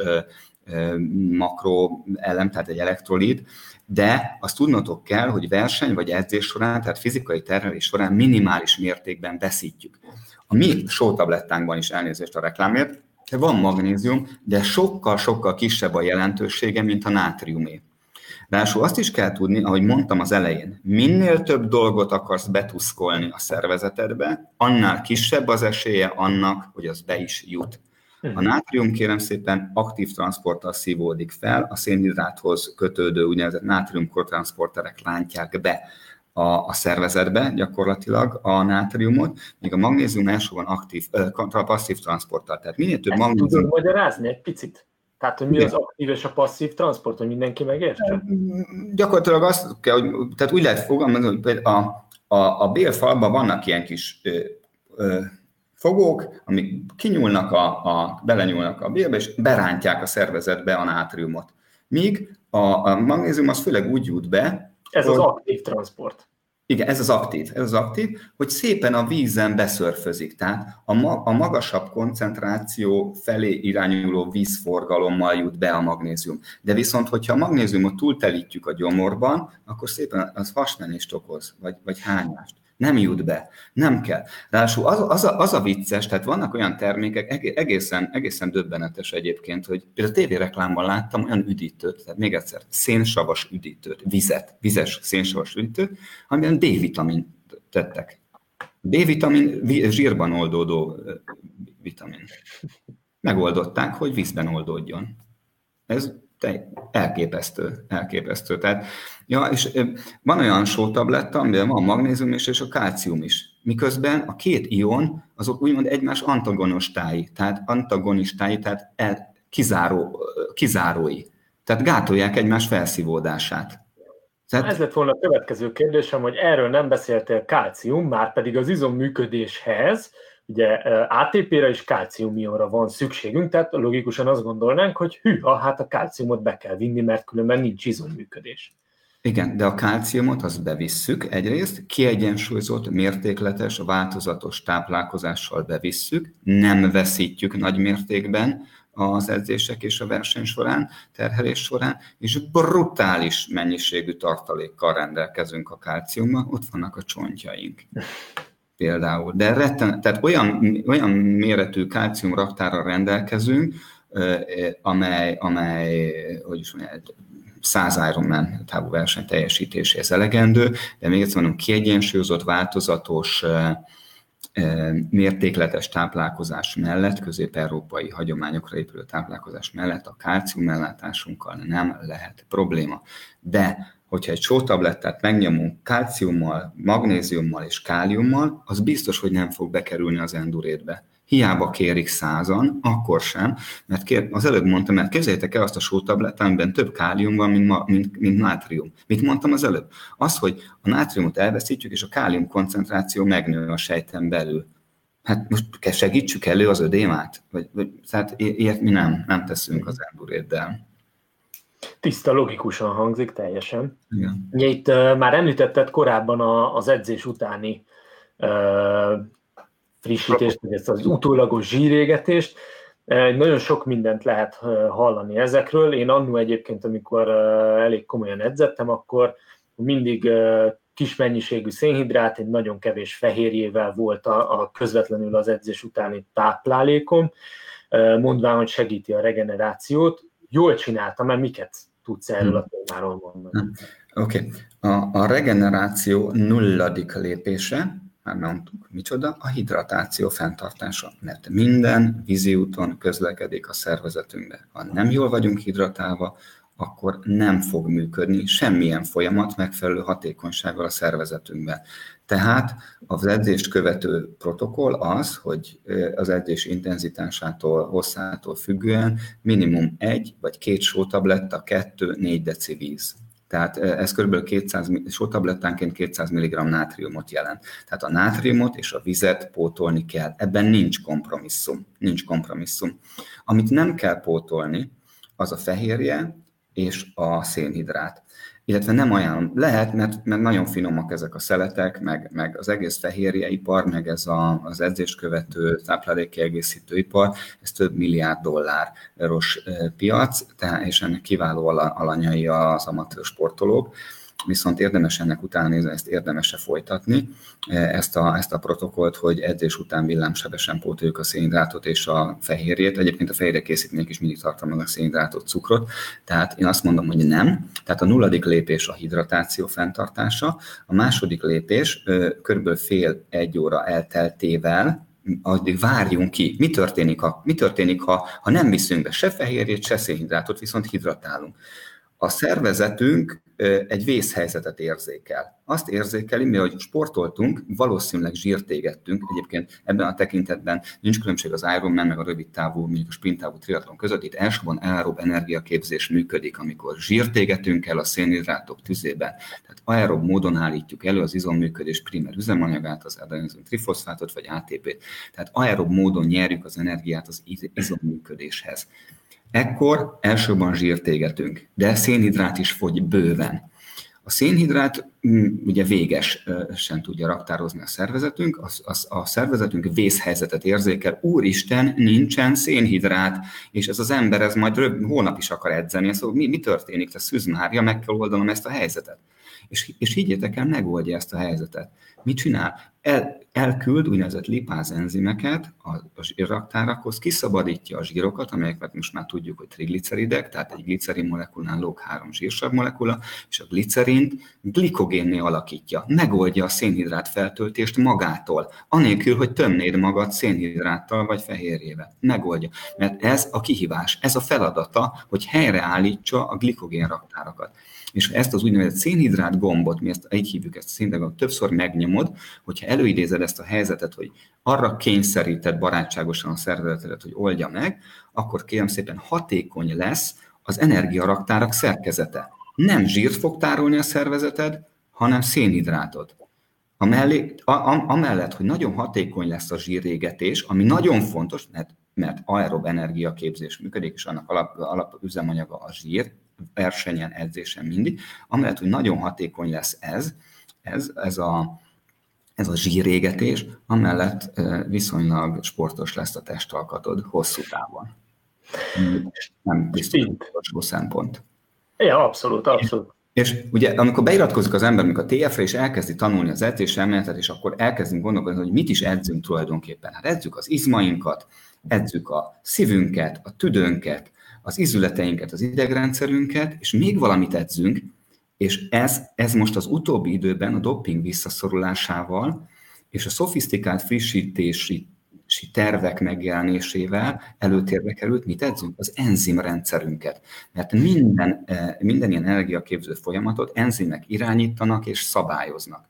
makro elem, tehát egy elektrolit, de azt tudnotok kell, hogy verseny vagy edzés során, tehát fizikai terhelés során minimális mértékben veszítjük. A mi sótablettánkban is elnézést a reklámért, van magnézium, de sokkal-sokkal kisebb a jelentősége, mint a nátriumé. Ráadásul azt is kell tudni, ahogy mondtam az elején, minél több dolgot akarsz betuszkolni a szervezetedbe, annál kisebb az esélye annak, hogy az be is jut. A nátrium kérem szépen aktív transporttal szívódik fel, a szénhidráthoz kötődő úgynevezett nátriumkortranszporterek lántják be a, a szervezetbe gyakorlatilag a nátriumot, míg a magnézium elsősorban aktív, uh, passzív transporttal. Tehát minél több Ezt magnézium... Tudod magyarázni egy picit? Tehát, hogy mi az aktív és a passzív transport, hogy mindenki megértse? Gyakorlatilag azt kell, hogy, tehát úgy lehet fogalmazni, hogy a, a, a bélfalban vannak ilyen kis ö, ö, fogók, amik kinyúlnak, a, a, belenyúlnak a bélbe, és berántják a szervezetbe a nátriumot. Míg a, a magnézium az főleg úgy jut be, Ez hogy, az aktív transport. Igen, ez az aktív, ez az aktív, hogy szépen a vízen beszörfözik. Tehát a, ma, a magasabb koncentráció felé irányuló vízforgalommal jut be a magnézium. De viszont, hogyha a magnéziumot túltelítjük a gyomorban, akkor szépen az hasmenést okoz, vagy, vagy hányást nem jut be, nem kell. Ráadásul az, az, a, az a vicces, tehát vannak olyan termékek, egészen, egészen döbbenetes egyébként, hogy például a tévéreklámban láttam olyan üdítőt, tehát még egyszer, szénsavas üdítőt, vizet, vizes szénsavas üdítőt, amiben D-vitamin tettek. D-vitamin zsírban oldódó vitamin. Megoldották, hogy vízben oldódjon. Ez elképesztő, elképesztő. Tehát, ja, és van olyan sótabletta, amiben van magnézium is, és a kálcium is. Miközben a két ion, azok úgymond egymás antagonistái, tehát antagonistái, tehát el, kizáró, kizárói. Tehát gátolják egymás felszívódását. Tehát... Ez lett volna a következő kérdésem, hogy erről nem beszéltél kálcium, már pedig az izom működéshez ugye ATP-re és kálciumionra van szükségünk, tehát logikusan azt gondolnánk, hogy hűha, hát a kálciumot be kell vinni, mert különben nincs izomműködés. Igen, de a kálciumot azt bevisszük egyrészt, kiegyensúlyozott, mértékletes, változatos táplálkozással bevisszük, nem veszítjük nagy mértékben az edzések és a verseny során, terhelés során, és brutális mennyiségű tartalékkal rendelkezünk a kálciummal, ott vannak a csontjaink például. De retten, tehát olyan, olyan méretű kálcium raktárral rendelkezünk, amely, amely hogy is mondjam, 100 Ironman távú verseny teljesítéséhez elegendő, de még egyszer mondom, kiegyensúlyozott, változatos, mértékletes táplálkozás mellett, közép-európai hagyományokra épülő táplálkozás mellett a kálciumellátásunkkal nem lehet probléma. De hogyha egy sótablettát megnyomunk kálciummal, magnéziummal és káliummal, az biztos, hogy nem fog bekerülni az endurétbe. Hiába kérik százan, akkor sem, mert kér, az előbb mondtam, mert képzeljétek el azt a sótablettát, amiben több kálium van, mint, ma, mint, mint nátrium. Mit mondtam az előbb? Az, hogy a nátriumot elveszítjük, és a kálium koncentráció megnő a sejten belül. Hát most segítsük elő az ödémát? Vagy, vagy, tehát ilyet mi nem, nem teszünk az endurétdel. Tiszta, logikusan hangzik teljesen. Igen. Ugye itt uh, már említetted korábban a, az edzés utáni uh, frissítést, vagy ezt az utólagos zsírégetést. Uh, nagyon sok mindent lehet hallani ezekről. Én annó egyébként, amikor uh, elég komolyan edzettem, akkor mindig uh, kis mennyiségű szénhidrát, egy nagyon kevés fehérjével volt a, a közvetlenül az edzés utáni táplálékom, mondván, hogy segíti a regenerációt jól csináltam, mert miket tudsz erről a hmm. témáról mondani? Oké. Okay. A, a regeneráció nulladik lépése, már mondtuk, micsoda, a hidratáció fenntartása, mert minden víziúton közlekedik a szervezetünkbe. Ha nem jól vagyunk hidratálva, akkor nem fog működni semmilyen folyamat megfelelő hatékonysággal a szervezetünkben. Tehát az edzést követő protokoll az, hogy az edzés intenzitásától, hosszától függően minimum egy vagy két sótabletta, kettő, négy deci víz. Tehát ez kb. 200, sótablettánként 200 mg nátriumot jelent. Tehát a nátriumot és a vizet pótolni kell. Ebben nincs kompromisszum. Nincs kompromisszum. Amit nem kell pótolni, az a fehérje és a szénhidrát illetve nem ajánlom. Lehet, mert, mert nagyon finomak ezek a szeletek, meg, meg az egész fehérjeipar, meg ez a, az edzést követő táplálékkiegészítő ipar, ez több milliárd dolláros piac, tehát, és ennek kiváló alanyai az amatőr sportolók viszont érdemes ennek utána nézni, ezt érdemes folytatni, ezt a, ezt a protokollt, hogy edzés után villámsebesen pótoljuk a szénhidrátot és a fehérjét. Egyébként a fehérje készítmények is mindig tartalmaznak szénhidrátot, cukrot, tehát én azt mondom, hogy nem. Tehát a nulladik lépés a hidratáció fenntartása, a második lépés körülbelül fél egy óra elteltével, addig várjunk ki, mi történik, ha, mi történik ha, ha nem viszünk be se fehérjét, se szénhidrátot, viszont hidratálunk a szervezetünk egy vészhelyzetet érzékel. Azt érzékeli, mi, hogy sportoltunk, valószínűleg zsírt égettünk. Egyébként ebben a tekintetben nincs különbség az Ironman meg a rövid távú, mondjuk a sprint távú triatlon között. Itt elsősorban aerob energiaképzés működik, amikor zsírt el a szénhidrátok tüzében. Tehát aerob módon állítjuk elő az izomműködés primer üzemanyagát, az adenozin trifoszfátot vagy ATP-t. Tehát aerob módon nyerjük az energiát az izomműködéshez. Ekkor elsőban zsírt égetünk, de szénhidrát is fogy bőven. A szénhidrát mm, ugye végesen tudja raktározni a szervezetünk, a, a, a szervezetünk vészhelyzetet érzékel, úristen, nincsen szénhidrát, és ez az ember, ez majd röv, hónap is akar edzeni, szóval mi, mi történik, te Szűz Mária, meg kell oldanom ezt a helyzetet. És, és higgyétek el, megoldja ezt a helyzetet. Mit csinál? El, elküld úgynevezett lipáz enzimeket a, a zsírraktárakhoz, kiszabadítja a zsírokat, amelyeket most már tudjuk, hogy trigliceridek, tehát egy glicerin molekulán lóg három zsírsav molekula, és a glicerint glikogénné alakítja, megoldja a szénhidrát feltöltést magától, anélkül, hogy tömnéd magad szénhidráttal vagy fehérjével. Megoldja. Mert ez a kihívás, ez a feladata, hogy helyreállítsa a glikogén raktárakat és ezt az úgynevezett szénhidrát gombot, mi ezt így hívjuk ezt szénhidrát többször megnyomod, hogyha előidézed ezt a helyzetet, hogy arra kényszeríted barátságosan a szervezetedet, hogy oldja meg, akkor kérem szépen hatékony lesz az energiaraktárak szerkezete. Nem zsírt fog tárolni a szervezeted, hanem szénhidrátot. Amellett, hogy nagyon hatékony lesz a zsírégetés, ami nagyon fontos, mert, mert aerob energiaképzés működik, és annak alap, alapüzemanyaga a zsír, versenyen, edzésen mindig, amellett, hogy nagyon hatékony lesz ez, ez, ez a, ez a zsírégetés, amellett viszonylag sportos lesz a testalkatod hosszú távon. Nem biztos szempont. Ja, abszolút, abszolút. És ugye, amikor beiratkozik az ember, amikor a TF-re, és elkezdi tanulni az edzés elméletet, és akkor elkezdünk gondolkodni, hogy mit is edzünk tulajdonképpen. Hát edzük az izmainkat, edzük a szívünket, a tüdőnket, az izületeinket, az idegrendszerünket, és még valamit edzünk, és ez, ez most az utóbbi időben a doping visszaszorulásával és a szofisztikált frissítési tervek megjelenésével előtérbe került, mit edzünk? Az enzimrendszerünket. Mert minden, eh, minden ilyen energiaképző folyamatot enzimek irányítanak és szabályoznak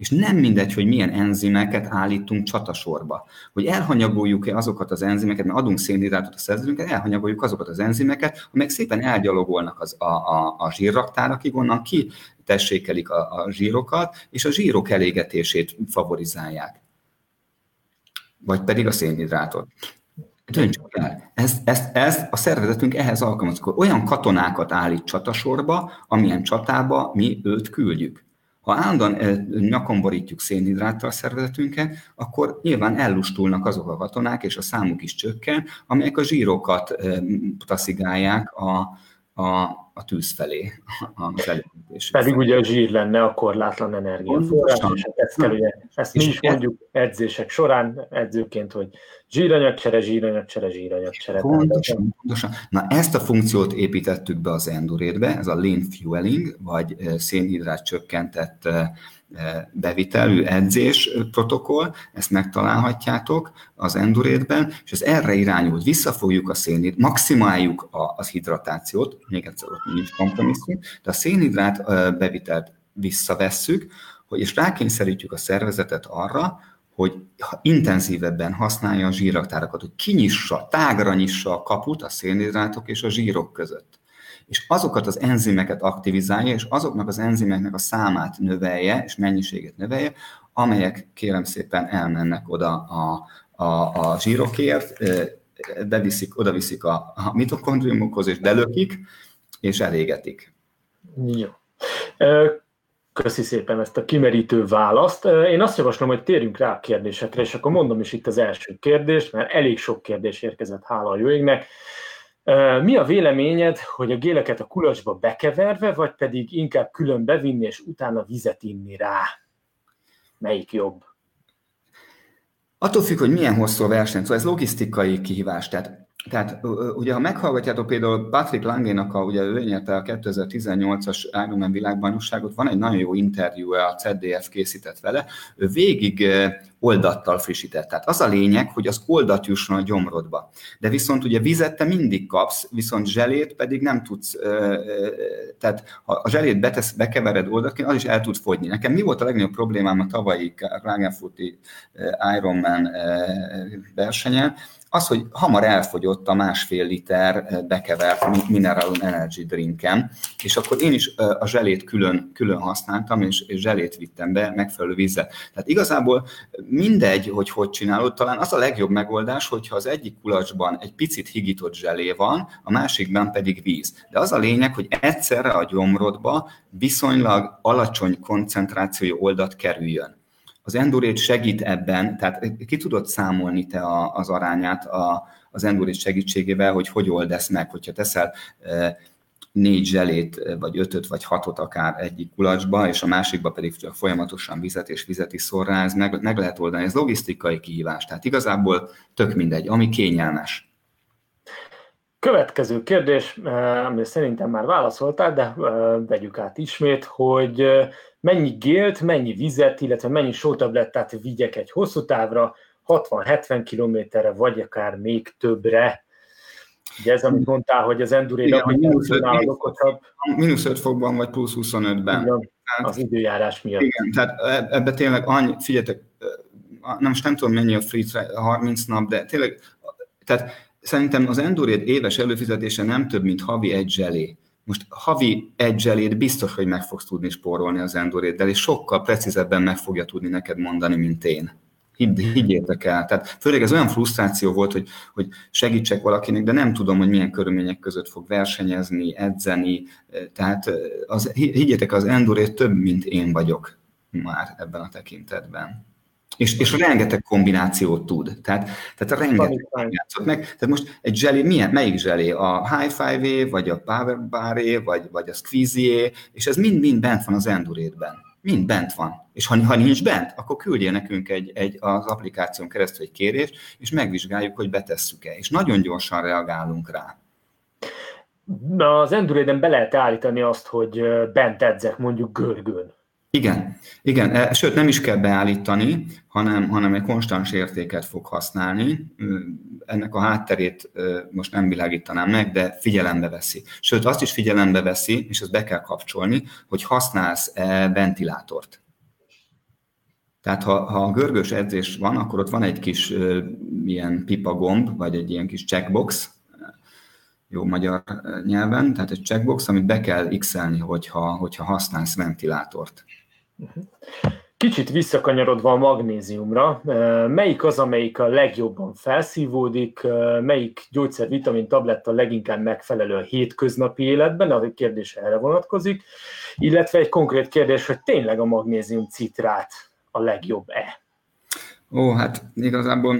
és nem mindegy, hogy milyen enzimeket állítunk csatasorba. Hogy elhanyagoljuk-e azokat az enzimeket, mert adunk szénhidrátot a szervezetünknek, elhanyagoljuk azokat az enzimeket, amelyek szépen elgyalogolnak az, a, a, a zsírraktárakig, onnan ki tessékelik a, a zsírokat, és a zsírok elégetését favorizálják. Vagy pedig a szénhidrátot. Döntsük el. Ez, ez, ez a szervezetünk ehhez alkalmazik. Olyan katonákat állít csatasorba, amilyen csatába mi őt küldjük. Ha állandóan nyakon borítjuk szénhidráttal a szervezetünket, akkor nyilván ellustulnak azok a katonák, és a számuk is csökken, amelyek a zsírokat eh, taszigálják a, a, a tűz felé. A Pedig ugye a zsír lenne a korlátlan energiaforrás, és ezt, kell, ugye, ezt mi is mondjuk edzések során edzőként, hogy zsíranyagcsere, zsíranyagcsere, zsíranyagcsere. Pontosan, pontosan. Na ezt a funkciót építettük be az endurétbe, ez a lean fueling, vagy szénhidrát csökkentett bevitelű edzés protokoll, ezt megtalálhatjátok az endurétben, és ez erre irányul, visszafogjuk a szénhidrát, maximáljuk a, az hidratációt, még egyszer ott nincs kompromisszum, de a szénhidrát bevitelt visszavesszük, hogy és rákényszerítjük a szervezetet arra, hogy intenzívebben használja a zsíraktárakat, hogy kinyissa, tágra nyissa a kaput a szénhidrátok és a zsírok között. És azokat az enzimeket aktivizálja, és azoknak az enzimeknek a számát növelje, és mennyiséget növelje, amelyek kérem szépen elmennek oda a, a, a zsírokért, beviszik, oda viszik a, a mitokondriumokhoz, és belökik, és elégetik. Jó. Köszi szépen ezt a kimerítő választ. Én azt javaslom, hogy térjünk rá a kérdésekre, és akkor mondom is itt az első kérdést, mert elég sok kérdés érkezett, hála a jó égnek. Mi a véleményed, hogy a géleket a kulacsba bekeverve, vagy pedig inkább külön bevinni, és utána vizet inni rá? Melyik jobb? Attól függ, hogy milyen hosszú a verseny, szóval ez logisztikai kihívás. Tehát tehát ugye, ha meghallgatjátok például Patrick Langénak, a, ugye ő nyerte a 2018-as Ironman világbajnokságot, van egy nagyon jó interjú, a CDF készített vele, ő végig oldattal frissített. Tehát az a lényeg, hogy az oldat jusson a gyomrodba. De viszont ugye vizet te mindig kapsz, viszont zselét pedig nem tudsz, tehát ha a zselét betesz, bekevered oldatként, az is el tud fogyni. Nekem mi volt a legnagyobb problémám a tavalyi Klagenfurti Ironman versenyen, az, hogy hamar elfogyott a másfél liter eh, bekevert Mineral Energy drinkem, és akkor én is eh, a zselét külön, külön használtam, és, és zselét vittem be megfelelő vízzel. Tehát igazából mindegy, hogy hogy csinálod, talán az a legjobb megoldás, hogyha az egyik kulacsban egy picit higított zselé van, a másikban pedig víz. De az a lényeg, hogy egyszerre a gyomrodba viszonylag alacsony koncentrációjú oldat kerüljön az Endurate segít ebben, tehát ki tudod számolni te a, az arányát a, az Endurate segítségével, hogy hogy oldasz meg, hogyha teszel négy zselét, vagy ötöt, vagy hatot akár egyik kulacsba, és a másikba pedig csak folyamatosan vizet és vizet is szor rá, ez meg, meg lehet oldani. Ez logisztikai kihívás, tehát igazából tök mindegy, ami kényelmes. Következő kérdés, amire szerintem már válaszoltál, de vegyük át ismét, hogy mennyi gélt, mennyi vizet, illetve mennyi sótablettát vigyek egy hosszú távra, 60-70 kilométerre, vagy akár még többre. Ugye ez, amit mondtál, hogy az endurére, hogy mínusz 5, mínusz 5 fokban, vagy plusz 25-ben. Igen, az időjárás miatt. Igen, tehát e- ebbe tényleg annyi, figyeljetek, nem most nem tudom mennyi a free 30 nap, de tényleg, tehát szerintem az Enduréd éves előfizetése nem több, mint havi egy zselé. Most havi egy zselét biztos, hogy meg fogsz tudni spórolni az Enduréddel, és sokkal precízebben meg fogja tudni neked mondani, mint én. Hidd, higgyétek el. Tehát főleg ez olyan frusztráció volt, hogy, hogy segítsek valakinek, de nem tudom, hogy milyen körülmények között fog versenyezni, edzeni. Tehát az, higgyétek, az Endurét több, mint én vagyok már ebben a tekintetben. És, és rengeteg kombinációt tud. Tehát, tehát rengeteg kombinációt meg. Tehát most egy zselé, milyen, melyik zselé? A High Five vagy a Power bar vagy, vagy a squeezie és ez mind-mind bent van az Endurétben. Mind bent van. És ha, ha nincs bent, akkor küldje nekünk egy, egy, az applikáción keresztül egy kérést, és megvizsgáljuk, hogy betesszük-e. És nagyon gyorsan reagálunk rá. Az Enduréden be lehet állítani azt, hogy bent edzek, mondjuk görgőn. Igen, igen, e, sőt nem is kell beállítani, hanem, hanem egy konstans értéket fog használni. Ennek a hátterét most nem világítanám meg, de figyelembe veszi. Sőt, azt is figyelembe veszi, és ezt be kell kapcsolni, hogy használsz-e ventilátort. Tehát ha, ha görgős edzés van, akkor ott van egy kis ilyen pipa gomb, vagy egy ilyen kis checkbox, jó magyar nyelven, tehát egy checkbox, amit be kell x-elni, hogyha, hogyha használsz ventilátort. Kicsit visszakanyarodva a magnéziumra, melyik az, amelyik a legjobban felszívódik, melyik gyógyszer, vitamin, tabletta leginkább megfelelő a hétköznapi életben, a kérdés erre vonatkozik, illetve egy konkrét kérdés, hogy tényleg a magnézium citrát a legjobb-e? Ó, hát igazából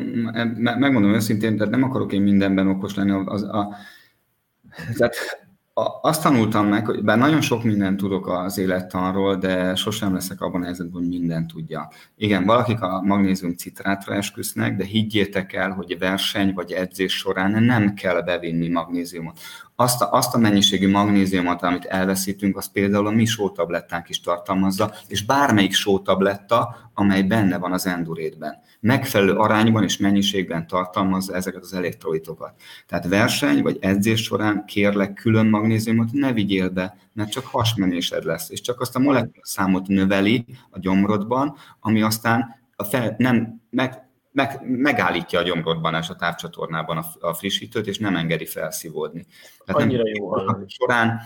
megmondom őszintén, tehát nem akarok én mindenben okos lenni. Az, a, tehát azt tanultam meg, hogy bár nagyon sok mindent tudok az élettanról, de sosem leszek abban a helyzetben, hogy mindent tudja. Igen, valakik a magnézium citrátra esküsznek, de higgyétek el, hogy verseny vagy edzés során nem kell bevinni magnéziumot. Azt a, azt a mennyiségű magnéziumot, amit elveszítünk, az például a mi sótablettánk is tartalmazza, és bármelyik sótabletta, amely benne van az endurétben megfelelő arányban és mennyiségben tartalmazza ezeket az elektrolitokat. Tehát verseny vagy edzés során kérlek külön magnéziumot ne vigyél be, mert csak hasmenésed lesz, és csak azt a számot növeli a gyomrodban, ami aztán a fel, nem, meg, meg, megállítja a gyomrodban és a távcsatornában a, a frissítőt, és nem engedi felszívódni. Tehát Annyira nem, jó során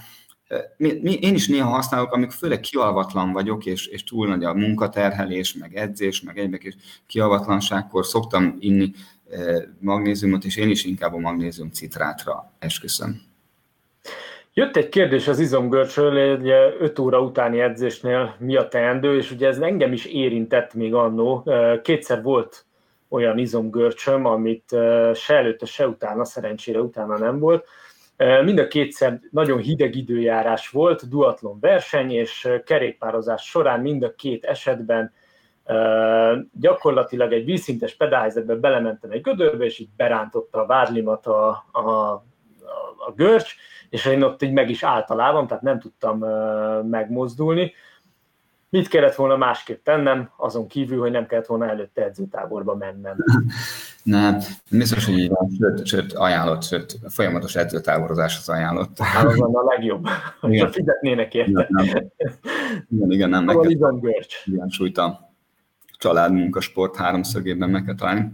én is néha használok, amikor főleg kialvatlan vagyok, és, és túl nagy a munkaterhelés, meg edzés, meg egyébként és kialvatlanságkor szoktam inni magnéziumot, és én is inkább a magnézium citrátra esküszöm. Jött egy kérdés az izomgörcsről, egy 5 óra utáni edzésnél mi a teendő, és ugye ez engem is érintett még annó. Kétszer volt olyan izomgörcsöm, amit se előtte, se utána, szerencsére utána nem volt, Mind a kétszer nagyon hideg időjárás volt, duatlon verseny, és kerékpározás során mind a két esetben gyakorlatilag egy vízszintes pedálhelyzetbe belementem egy gödörbe, és így berántotta a vádlimat a, a, a, görcs, és én ott így meg is általában, tehát nem tudtam megmozdulni. Mit kellett volna másképp tennem, azon kívül, hogy nem kellett volna előtte edzőtáborba mennem? *laughs* Nem, biztos, hogy így van, sőt, sőt ajánlott, sőt, folyamatos edzőtáborozás az ajánlott. Hát az a legjobb, *laughs* hogyha fizetnének érte. Igen, igen, igen nem neked. Igen, sújt a család, munkasport háromszögében meg kell találni.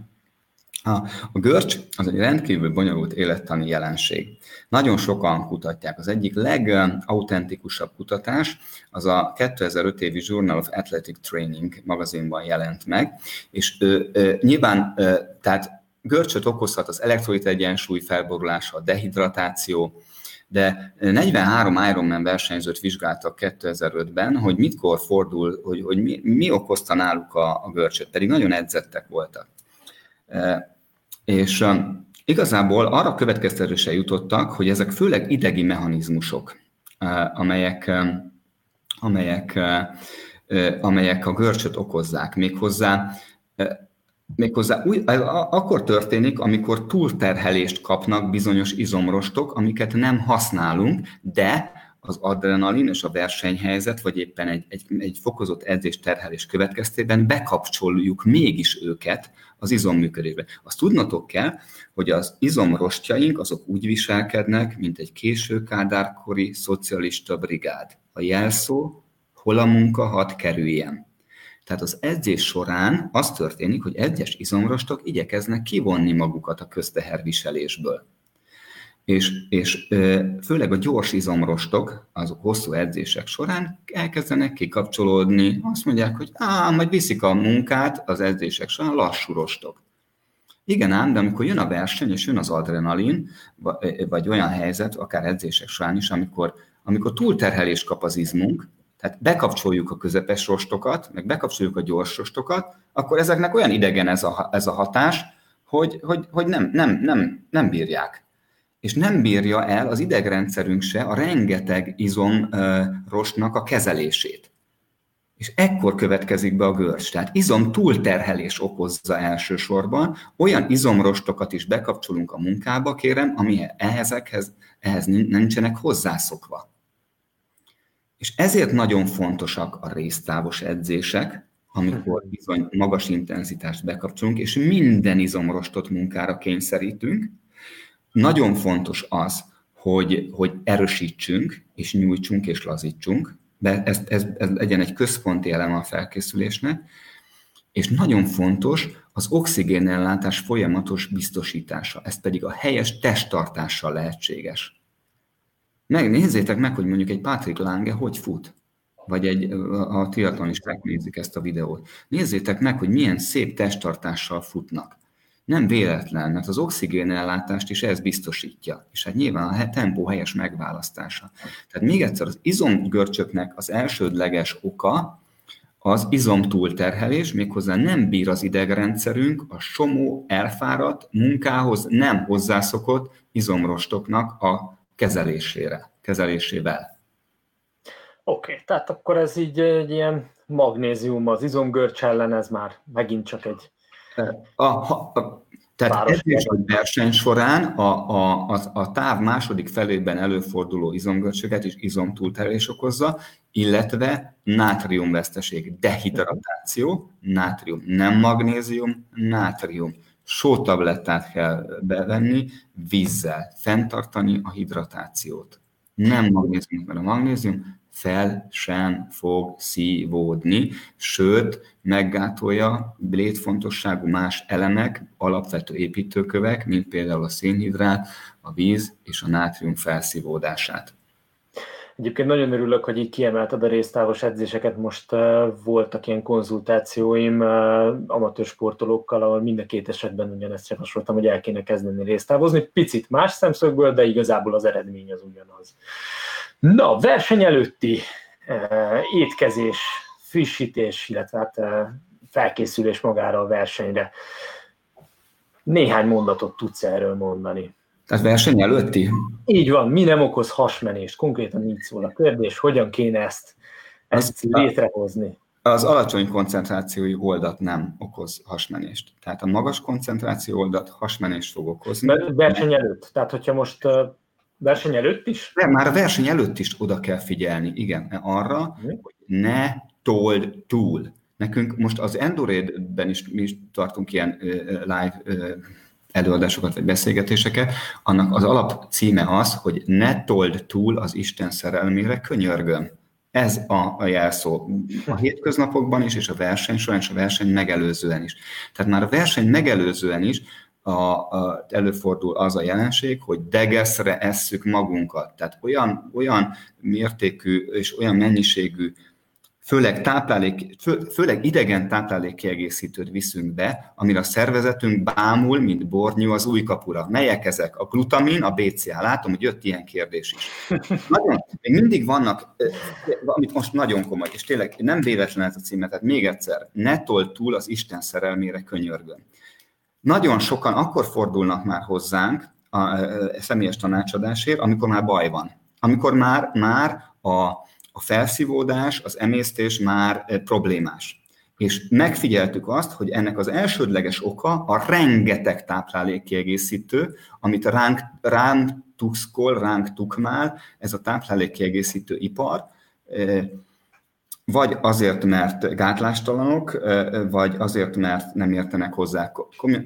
A, a görcs az egy rendkívül bonyolult élettani jelenség. Nagyon sokan kutatják. Az egyik legautentikusabb kutatás az a 2005 évi Journal of Athletic Training magazinban jelent meg, és ö, ö, nyilván ö, tehát görcsöt okozhat az elektrolit egyensúly felborulása, a dehidratáció, de 43 Ironman versenyzőt vizsgáltak 2005-ben, hogy mitkor fordul, hogy, hogy mi, mi okozta náluk a, a görcsöt, pedig nagyon edzettek voltak. És igazából arra következtetésre jutottak, hogy ezek főleg idegi mechanizmusok, amelyek, amelyek, amelyek a görcsöt okozzák. Méghozzá, méghozzá úgy, akkor történik, amikor túlterhelést kapnak bizonyos izomrostok, amiket nem használunk, de az adrenalin és a versenyhelyzet, vagy éppen egy, egy, egy fokozott edzés terhelés következtében bekapcsoljuk mégis őket az izomműködésbe. Azt tudnotok kell, hogy az izomrostjaink azok úgy viselkednek, mint egy késő kádárkori szocialista brigád. A jelszó, hol a munka, hadd kerüljen. Tehát az edzés során az történik, hogy egyes izomrostok igyekeznek kivonni magukat a közteherviselésből és, és főleg a gyors izomrostok, azok hosszú edzések során elkezdenek kikapcsolódni, azt mondják, hogy á, majd viszik a munkát az edzések során lassú rostok. Igen ám, de amikor jön a verseny, és jön az adrenalin, vagy olyan helyzet, akár edzések során is, amikor, amikor túlterhelést kap az izmunk, tehát bekapcsoljuk a közepes rostokat, meg bekapcsoljuk a gyors rostokat, akkor ezeknek olyan idegen ez a, ez a hatás, hogy, hogy, hogy nem, nem, nem, nem bírják és nem bírja el az idegrendszerünk se a rengeteg izomrostnak a kezelését. És ekkor következik be a görcs. Tehát izom túlterhelés okozza elsősorban. Olyan izomrostokat is bekapcsolunk a munkába, kérem, ami ehhezekhez, ehhez nincsenek hozzászokva. És ezért nagyon fontosak a résztávos edzések, amikor bizony magas intenzitást bekapcsolunk, és minden izomrostot munkára kényszerítünk, nagyon fontos az, hogy, hogy erősítsünk, és nyújtsunk, és lazítsunk, de ez, ez, ez legyen egy központi eleme a felkészülésnek, és nagyon fontos az oxigénellátás folyamatos biztosítása, ez pedig a helyes testtartással lehetséges. Megnézzétek meg, hogy mondjuk egy Patrick Lange hogy fut, vagy egy, a triatlonisták nézik ezt a videót. Nézzétek meg, hogy milyen szép testtartással futnak. Nem véletlen, mert az oxigénellátást is ez biztosítja, és hát nyilván a tempó helyes megválasztása. Tehát még egyszer, az izomgörcsöknek az elsődleges oka az izom túlterhelés, méghozzá nem bír az idegrendszerünk a somó elfáradt, munkához nem hozzászokott izomrostoknak a kezelésére, kezelésével. Oké, okay, tehát akkor ez így egy ilyen magnézium az izomgörcs ellen, ez már megint csak egy a, a, a, tehát edzés vagy verseny során a, a, a, a táv második felében előforduló izomgörcsöket és izomtúlterelés okozza, illetve nátriumveszteség, dehidratáció, nátrium, nem magnézium, nátrium. Sótablettát kell bevenni vízzel, fenntartani a hidratációt. Nem magnézium, mert a magnézium fel sem fog szívódni, sőt, meggátolja létfontosságú más elemek, alapvető építőkövek, mint például a szénhidrát, a víz és a nátrium felszívódását. Egyébként nagyon örülök, hogy így kiemelted a résztávos edzéseket. Most uh, voltak ilyen konzultációim uh, amatőr sportolókkal, ahol mind a két esetben ugyanezt javasoltam, hogy el kéne kezdeni résztávozni. Picit más szemszögből, de igazából az eredmény az ugyanaz. Na, verseny előtti uh, étkezés, frissítés, illetve hát, uh, felkészülés magára a versenyre. Néhány mondatot tudsz erről mondani? Tehát verseny előtti? Így van, mi nem okoz hasmenést? Konkrétan így szól a kérdés, hogyan kéne ezt, ezt az, létrehozni? Az alacsony koncentrációi oldat nem okoz hasmenést. Tehát a magas koncentráció oldat hasmenést fog okozni. Verseny előtt? Tehát, hogyha most verseny előtt is? De már a verseny előtt is oda kell figyelni, igen, arra, hm. hogy ne told tool. Nekünk most az Endorade-ben is mi is tartunk ilyen live előadásokat vagy beszélgetéseket, annak az alap címe az, hogy ne told túl az Isten szerelmére, könyörgöm. Ez a, a jelszó. A hétköznapokban is, és a verseny során, és a verseny megelőzően is. Tehát már a verseny megelőzően is a, a, előfordul az a jelenség, hogy degeszre esszük magunkat. Tehát olyan, olyan mértékű és olyan mennyiségű főleg, táplálék, fő, főleg idegen táplálékkiegészítőt viszünk be, amire a szervezetünk bámul, mint bornyú az új kapura. Melyek ezek? A glutamin, a BCA. Látom, hogy jött ilyen kérdés is. Nagyon, még mindig vannak, amit most nagyon komoly, és tényleg nem véletlen ez a címet, tehát még egyszer, ne túl az Isten szerelmére könyörgön. Nagyon sokan akkor fordulnak már hozzánk a, a, a személyes tanácsadásért, amikor már baj van. Amikor már, már a, a felszívódás, az emésztés már eh, problémás. És megfigyeltük azt, hogy ennek az elsődleges oka a rengeteg táplálékkiegészítő, amit ránk, ránk tukszkol, ránk tukmál, ez a táplálékkiegészítő ipar, vagy azért, mert gátlástalanok, vagy azért, mert nem értenek hozzá.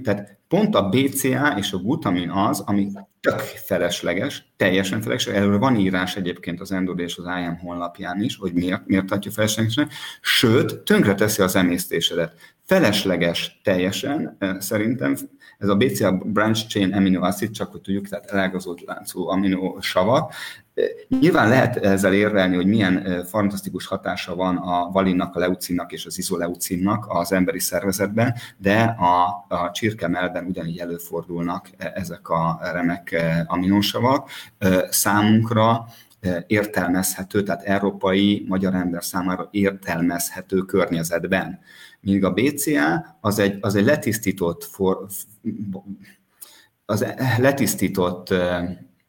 Tehát pont a BCA és a glutamin az, ami tök felesleges, teljesen felesleges. Erről van írás egyébként az Endod és az IM honlapján is, hogy miért, miért tartja feleslegesnek. Sőt, tönkreteszi az emésztésedet. Felesleges teljesen, szerintem ez a BCA branch chain amino acid, csak hogy tudjuk, tehát elágazott láncú aminosavak, Nyilván lehet ezzel érvelni, hogy milyen fantasztikus hatása van a valinnak, a leucinnak és az izoleucinnak az emberi szervezetben, de a, a csirkemelben ugyanígy előfordulnak ezek a remek aminosavak. Számunkra értelmezhető, tehát európai magyar ember számára értelmezhető környezetben. Míg a BCA az egy, az egy letisztított, for, az letisztított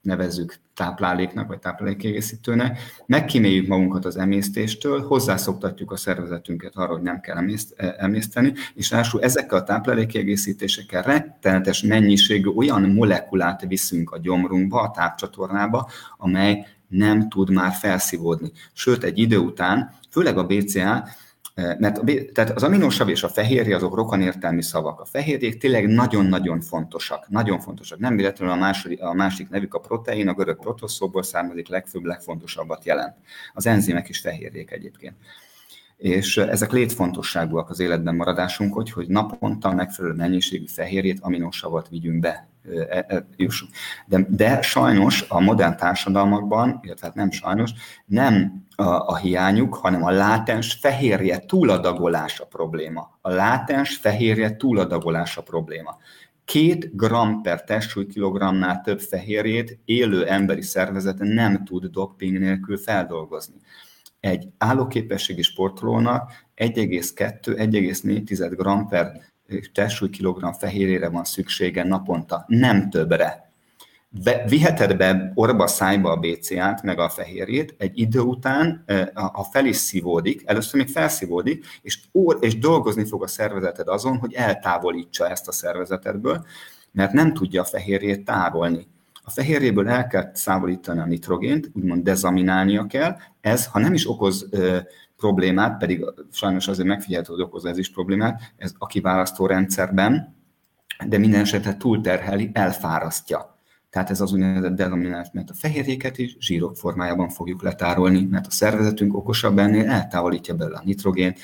nevezzük tápláléknak, vagy táplálékkiegészítőnek, megkíméljük magunkat az emésztéstől, hozzászoktatjuk a szervezetünket arra, hogy nem kell e, emészteni, és ráadásul ezekkel a táplálékkiegészítésekkel rettenetes mennyiségű olyan molekulát viszünk a gyomrunkba, a tápcsatornába, amely nem tud már felszívódni. Sőt, egy idő után, főleg a BCA, mert a, tehát az aminosav és a fehérje azok rokonértelmi szavak. A fehérjék tényleg nagyon-nagyon fontosak. Nagyon fontosak. Nem véletlenül a, második, a másik nevük a protein, a görög protoszóból származik, legfőbb, legfontosabbat jelent. Az enzimek is fehérjék egyébként. És ezek létfontosságúak az életben maradásunk, hogy, hogy naponta megfelelő mennyiségű fehérjét, aminosavat vigyünk be e, e. De, de sajnos a modern társadalmakban, illetve hát nem sajnos, nem a, a hiányuk, hanem a látens fehérje túladagolása probléma. A látens fehérje túladagolása probléma. Két gram per testsúlykilogramnál több fehérjét élő emberi szervezet nem tud doping nélkül feldolgozni. Egy állóképességi sportolónak 1,2-1,4 gram per testsúlykilogramm fehérjére van szüksége naponta, nem többre viheted be orba szájba a BCA-t, meg a fehérjét, egy idő után, ha fel is szívódik, először még felszívódik, és, ór, és dolgozni fog a szervezeted azon, hogy eltávolítsa ezt a szervezetedből, mert nem tudja a fehérjét tárolni. A fehérjéből el kell szávolítani a nitrogént, úgymond dezaminálnia kell. Ez, ha nem is okoz ö, problémát, pedig sajnos azért megfigyelhető, hogy okoz ez is problémát, ez a kiválasztó rendszerben, de minden esetre túlterheli, elfárasztja tehát ez az úgynevezett denominált, mert a fehérjéket is zsírok formájában fogjuk letárolni, mert a szervezetünk okosabb ennél eltávolítja belőle a nitrogént,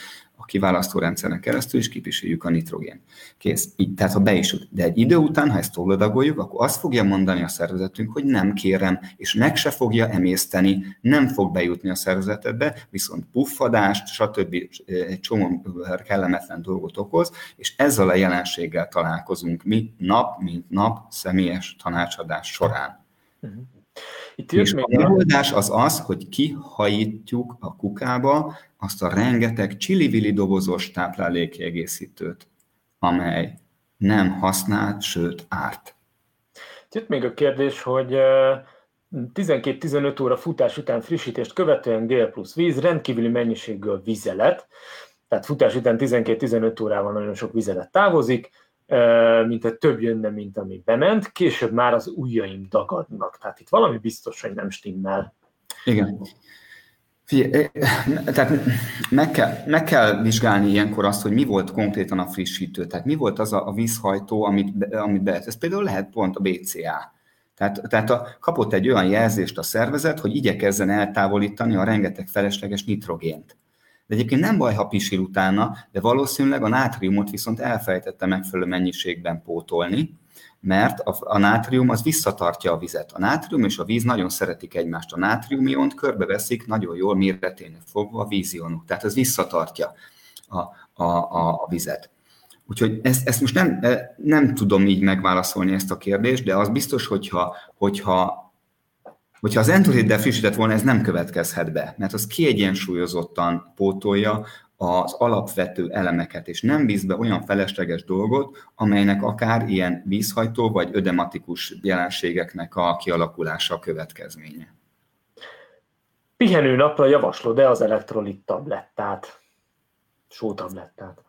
kiválasztó rendszernek keresztül is kipisüljük a nitrogén. Kész. Így, tehát ha be is jut. De egy idő után, ha ezt túladagoljuk, akkor azt fogja mondani a szervezetünk, hogy nem kérem, és meg se fogja emészteni, nem fog bejutni a szervezetedbe, viszont puffadást, stb. egy csomó kellemetlen dolgot okoz, és ezzel a jelenséggel találkozunk mi nap, mint nap személyes tanácsadás során. Uh-huh. Itt és a megoldás az az, hogy kihajítjuk a kukába azt a rengeteg csili dobozos táplálékkiegészítőt, amely nem használt, sőt árt. Itt még a kérdés, hogy 12-15 óra futás után frissítést követően gél plusz víz, rendkívüli mennyiségű a vizelet, tehát futás után 12-15 órával nagyon sok vizelet távozik, mint egy több jönne, mint ami bement, később már az ujjaim dagadnak. Tehát itt valami biztos, hogy nem stimmel. Igen. Figyelj, tehát meg kell, meg kell vizsgálni ilyenkor azt, hogy mi volt konkrétan a frissítő, tehát mi volt az a, a vízhajtó, amit, amit be, ez például lehet pont a BCA. Tehát, tehát a, kapott egy olyan jelzést a szervezet, hogy igyekezzen eltávolítani a rengeteg felesleges nitrogént. De egyébként nem baj, ha pisil utána, de valószínűleg a nátriumot viszont elfelejtette megfelelő mennyiségben pótolni, mert a, a nátrium az visszatartja a vizet. A nátrium és a víz nagyon szeretik egymást. A nátriumiont körbeveszik nagyon jól méretének fogva a vízionok, tehát ez visszatartja a, a, a, a vizet. Úgyhogy ezt, ezt most nem, nem tudom így megválaszolni ezt a kérdést, de az biztos, hogyha, hogyha Hogyha az endoriddel frissített volna, ez nem következhet be, mert az kiegyensúlyozottan pótolja az alapvető elemeket, és nem víz be olyan felesleges dolgot, amelynek akár ilyen vízhajtó vagy ödematikus jelenségeknek a kialakulása a következménye. Pihenő napra javaslod-e az elektrolit tablettát, sótablettát?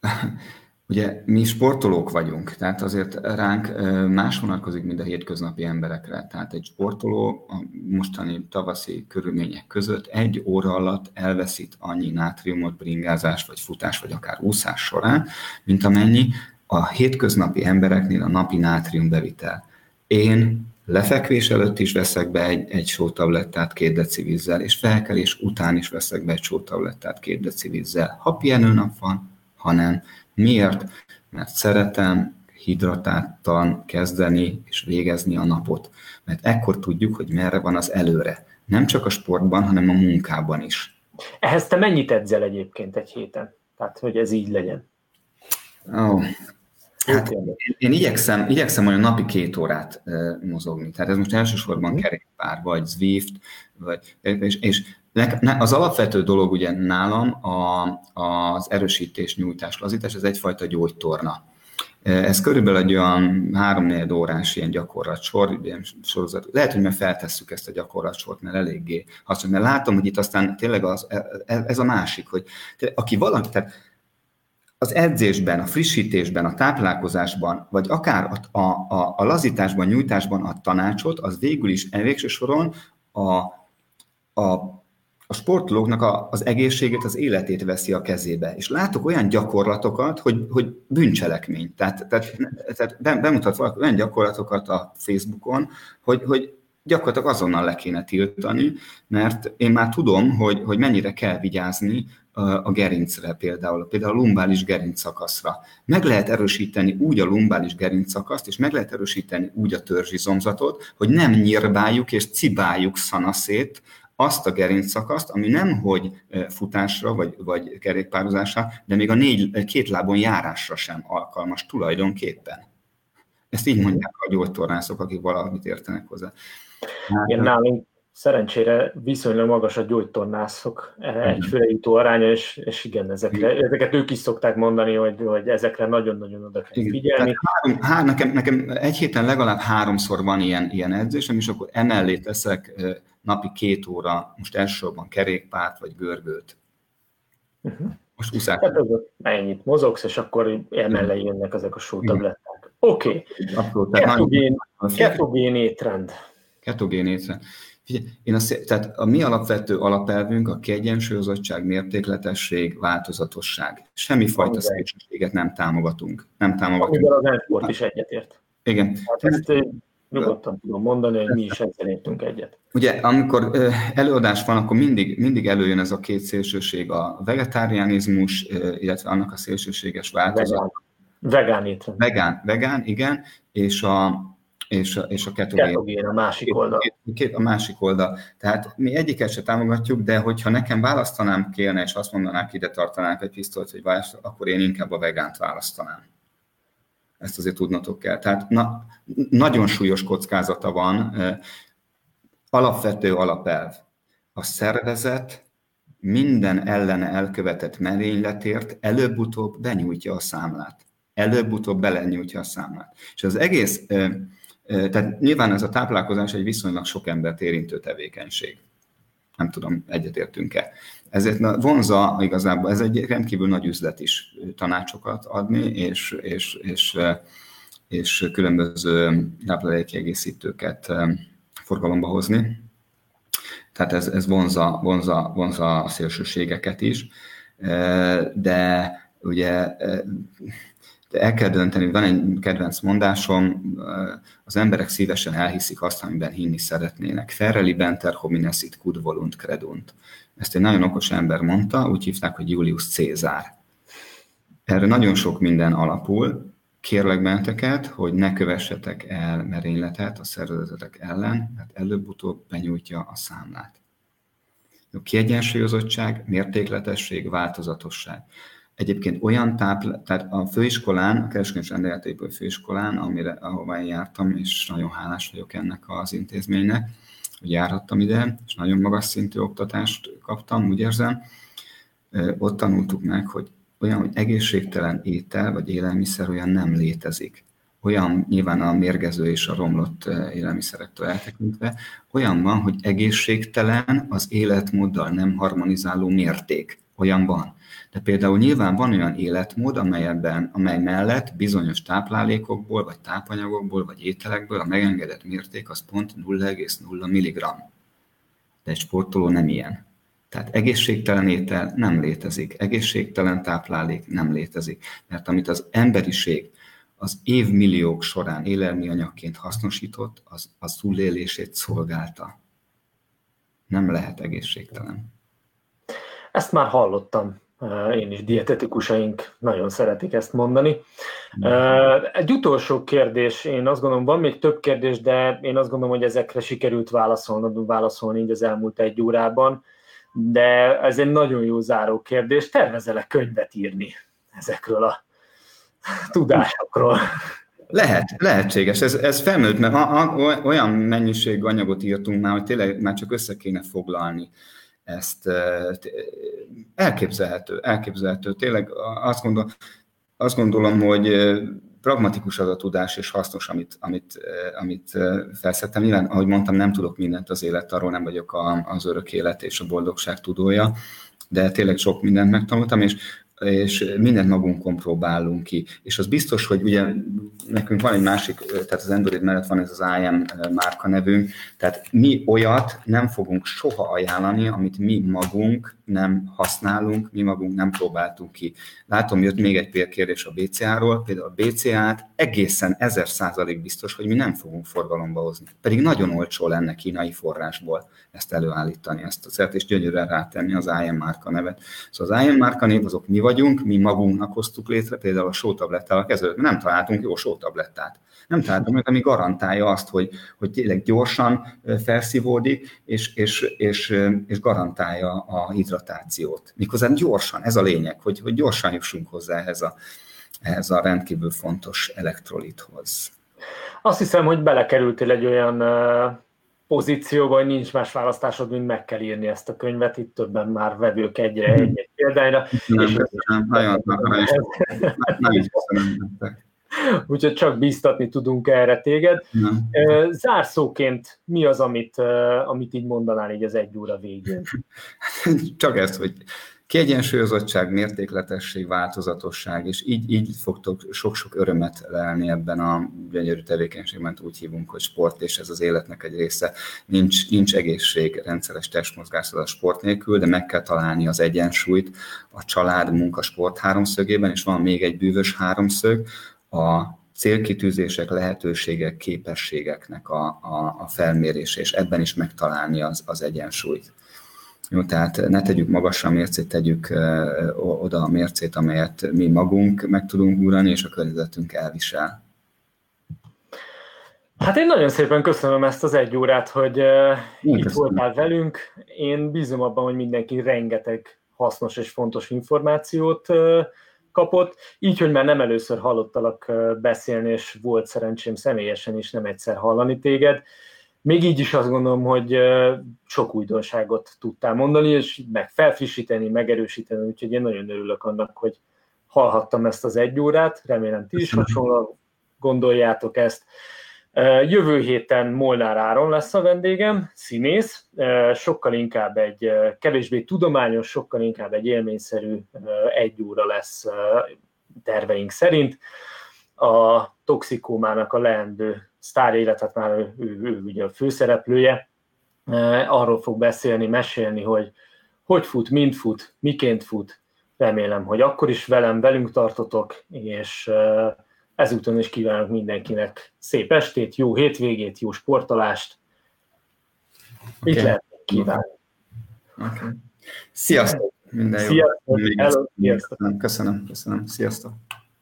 *laughs* Ugye mi sportolók vagyunk, tehát azért ránk más vonatkozik, mint a hétköznapi emberekre. Tehát egy sportoló a mostani tavaszi körülmények között egy óra alatt elveszít annyi nátriumot bringázás, vagy futás, vagy akár úszás során, mint amennyi a hétköznapi embereknél a napi nátriumbevitel. Én lefekvés előtt is veszek be egy, egy sótablettát két deci vízzel, és felkelés után is veszek be egy sótablettát két deci vízzel. Ha pihenőnap van, ha nem, Miért? Mert szeretem hidratáltan kezdeni és végezni a napot. Mert ekkor tudjuk, hogy merre van az előre. Nem csak a sportban, hanem a munkában is. Ehhez te mennyit edzel egyébként egy héten? Tehát, hogy ez így legyen. Oh, Hát én, én igyekszem, igyekszem olyan napi két órát uh, mozogni. Tehát ez most elsősorban mhm. kerékpár, vagy Zwift, vagy, és, és az alapvető dolog ugye nálam a, az erősítés, nyújtás, lazítás, ez egyfajta gyógytorna. Ez körülbelül egy olyan három órás ilyen gyakorlatsor, ilyen sorozat. Lehet, hogy már feltesszük ezt a gyakorlatsort, mert eléggé hasznos. Mert látom, hogy itt aztán tényleg az, e, e, ez a másik, hogy aki valami, tehát az edzésben, a frissítésben, a táplálkozásban, vagy akár a, a, a, a lazításban, nyújtásban a tanácsot, az végül is végső soron a, a a sportolóknak a, az egészségét, az életét veszi a kezébe. És látok olyan gyakorlatokat, hogy, hogy bűncselekmény. Tehát, tehát, tehát bemutat valaki olyan gyakorlatokat a Facebookon, hogy, hogy gyakorlatilag azonnal le kéne tiltani, mert én már tudom, hogy, hogy mennyire kell vigyázni a gerincre például, például a lumbális gerincszakaszra. Meg lehet erősíteni úgy a lumbális gerincszakaszt, és meg lehet erősíteni úgy a törzsizomzatot, hogy nem nyírbáljuk és cibáljuk szanaszét azt a gerincszakaszt, ami nem hogy futásra vagy, vagy kerékpározásra, de még a négy, két lábon járásra sem alkalmas tulajdonképpen. Ezt így mondják a gyógytornászok, akik valamit értenek hozzá. Hát, Igen, nálunk szerencsére viszonylag magas a gyógytornászok egyfőre jutó aránya, és, és igen, ezekre, igen. ezeket ők is szokták mondani, hogy, hogy ezekre nagyon-nagyon oda kell igen. figyelni. Három, há, nekem, nekem egy héten legalább háromszor van ilyen, ilyen edzésem, és akkor emellé teszek napi két óra, most elsősorban kerékpárt vagy görgőt. Uh-huh. Most úszás. Hát ennyit mozogsz, és akkor emellé jönnek ezek a sótabletták. Oké. Okay. Ketogén, ketogén étrend. Ketogén étrend. Én azt, tehát a mi alapvető alapelvünk a kiegyensúlyozottság, mértékletesség, változatosság. Semmi fajta szélsőséget nem támogatunk. Nem támogatunk. Amivel az sport is egyetért. Igen. Hát ezt nyugodtan tudom mondani, hogy mi is ezzel értünk egyet. Ugye, amikor előadás van, akkor mindig, mindig előjön ez a két szélsőség, a vegetáriánizmus, illetve annak a szélsőséges változat. Vegán. Vegán Vegán, vegán, igen, és a, és a, és a ketogén. Ketogén a másik oldal. Két, két, a másik oldal. Tehát mi egyiket se támogatjuk, de hogyha nekem választanám kérne, és azt mondanák, ide tartanák egy pisztolyt, hogy választ, akkor én inkább a vegánt választanám. Ezt azért tudnatok kell. Tehát na, nagyon súlyos kockázata van. Alapvető alapelv. A szervezet minden ellene elkövetett merényletért előbb-utóbb benyújtja a számlát. Előbb-utóbb belenyújtja a számlát. És az egész tehát nyilván ez a táplálkozás egy viszonylag sok embert érintő tevékenység. Nem tudom, egyetértünk-e. Ezért vonza igazából, ez egy rendkívül nagy üzlet is tanácsokat adni, és, és, és, és különböző táplálékkiegészítőket forgalomba hozni. Tehát ez, ez vonza, vonza, vonza a szélsőségeket is, de ugye de el kell dönteni, van egy kedvenc mondásom, az emberek szívesen elhiszik azt, amiben hinni szeretnének. Ferreli benter homines it cud volunt credunt. Ezt egy nagyon okos ember mondta, úgy hívták, hogy Julius Cézár. Erre nagyon sok minden alapul. Kérlek benneteket, hogy ne kövessetek el merényletet a szervezetek ellen, mert előbb-utóbb benyújtja a számlát. Kiegyensúlyozottság, mértékletesség, változatosság. Egyébként olyan tápl, tehát a főiskolán, a Kereskedelmi Rendeletépő főiskolán, amire, ahová én jártam, és nagyon hálás vagyok ennek az intézménynek, hogy járhattam ide, és nagyon magas szintű oktatást kaptam, úgy érzem. Ott tanultuk meg, hogy olyan, hogy egészségtelen étel vagy élelmiszer olyan nem létezik. Olyan nyilván a mérgező és a romlott élelmiszerektől eltekintve, olyan van, hogy egészségtelen az életmóddal nem harmonizáló mérték. Olyan van. De például nyilván van olyan életmód, amelyben, amely mellett bizonyos táplálékokból, vagy tápanyagokból, vagy ételekből a megengedett mérték az pont 0,0 mg. De egy sportoló nem ilyen. Tehát egészségtelen étel nem létezik, egészségtelen táplálék nem létezik. Mert amit az emberiség az évmilliók során élelmi anyagként hasznosított, az a túlélését szolgálta. Nem lehet egészségtelen. Ezt már hallottam én is dietetikusaink nagyon szeretik ezt mondani. Egy utolsó kérdés, én azt gondolom, van még több kérdés, de én azt gondolom, hogy ezekre sikerült válaszolni, válaszolni így az elmúlt egy órában, de ez egy nagyon jó záró kérdés. Tervezel-e könyvet írni ezekről a tudásokról? Lehet, lehetséges. Ez, ez felmerült, mert olyan mennyiségű anyagot írtunk már, hogy tényleg már csak össze kéne foglalni ezt elképzelhető, elképzelhető. Tényleg azt gondolom, azt gondolom, hogy pragmatikus az a tudás, és hasznos, amit, amit, amit felszettem. Nyilván, ahogy mondtam, nem tudok mindent az élet, arról nem vagyok az örök élet és a boldogság tudója, de tényleg sok mindent megtanultam, és és mindent magunkon próbálunk ki. És az biztos, hogy ugye nekünk van egy másik, tehát az Android mellett van ez az IM márka nevünk, tehát mi olyat nem fogunk soha ajánlani, amit mi magunk nem használunk, mi magunk nem próbáltunk ki. Látom, jött még egy kérdés a BCA-ról, például a BCA-t egészen ezer százalék biztos, hogy mi nem fogunk forgalomba hozni. Pedig nagyon olcsó lenne kínai forrásból ezt előállítani, ezt a szert, és gyönyörűen rátenni az IM márka nevet. Szóval az IM márka név azok mi vagyunk, mi magunknak hoztuk létre, például a sótablettával kezdődött, nem találtunk jó sótablettát. Nem találtunk meg, ami garantálja azt, hogy, hogy tényleg gyorsan felszívódik, és, és, és, és garantálja a hidratációt. Miközben gyorsan, ez a lényeg, hogy, hogy gyorsan jussunk hozzá ehhez a, ehhez a rendkívül fontos elektrolithoz. Azt hiszem, hogy belekerültél egy olyan pozícióba, hogy nincs más választásod, mint meg kell írni ezt a könyvet. Itt többen már vevők egyre *laughs* egy példányra. Nem, és nem, nagyon, nagyon, *laughs* Úgyhogy csak bíztatni tudunk erre téged. Nem. Zárszóként mi az, amit, amit így mondanál így az egy óra végén? *laughs* Csak ezt, hogy kiegyensúlyozottság, mértékletesség, változatosság, és így, így fogtok sok-sok örömet lelni ebben a gyönyörű tevékenységben, úgy hívunk, hogy sport, és ez az életnek egy része. Nincs, nincs egészség, rendszeres testmozgás a sport nélkül, de meg kell találni az egyensúlyt a család, munka, sport háromszögében, és van még egy bűvös háromszög, a célkitűzések, lehetőségek, képességeknek a, a, a felmérése, és ebben is megtalálni az, az egyensúlyt. Jó, tehát ne tegyük magasra a mércét, tegyük oda a mércét, amelyet mi magunk meg tudunk ugrani, és a környezetünk elvisel. Hát én nagyon szépen köszönöm ezt az egy órát, hogy én itt köszönöm. voltál velünk. Én bízom abban, hogy mindenki rengeteg hasznos és fontos információt kapott, így, hogy már nem először hallottalak beszélni, és volt szerencsém személyesen is nem egyszer hallani téged. Még így is azt gondolom, hogy sok újdonságot tudtál mondani, és meg felfrissíteni, megerősíteni, úgyhogy én nagyon örülök annak, hogy hallhattam ezt az egy órát, remélem ti is hasonlóan gondoljátok ezt. Jövő héten Molnár Áron lesz a vendégem, színész, sokkal inkább egy kevésbé tudományos, sokkal inkább egy élményszerű egy óra lesz terveink szerint. A toxikómának a leendő sztár életet már ő, ő, ő ugye a főszereplője, arról fog beszélni, mesélni, hogy hogy fut, mind fut, miként fut. Remélem, hogy akkor is velem, velünk tartotok, és ezúton is kívánok mindenkinek szép estét, jó hétvégét, jó sportolást. Okay. Mit lehet kívánni? Okay. Sziasztok! Minden jó. Sziasztok! Hello, sziasztok! Köszönöm, köszönöm. Sziasztok!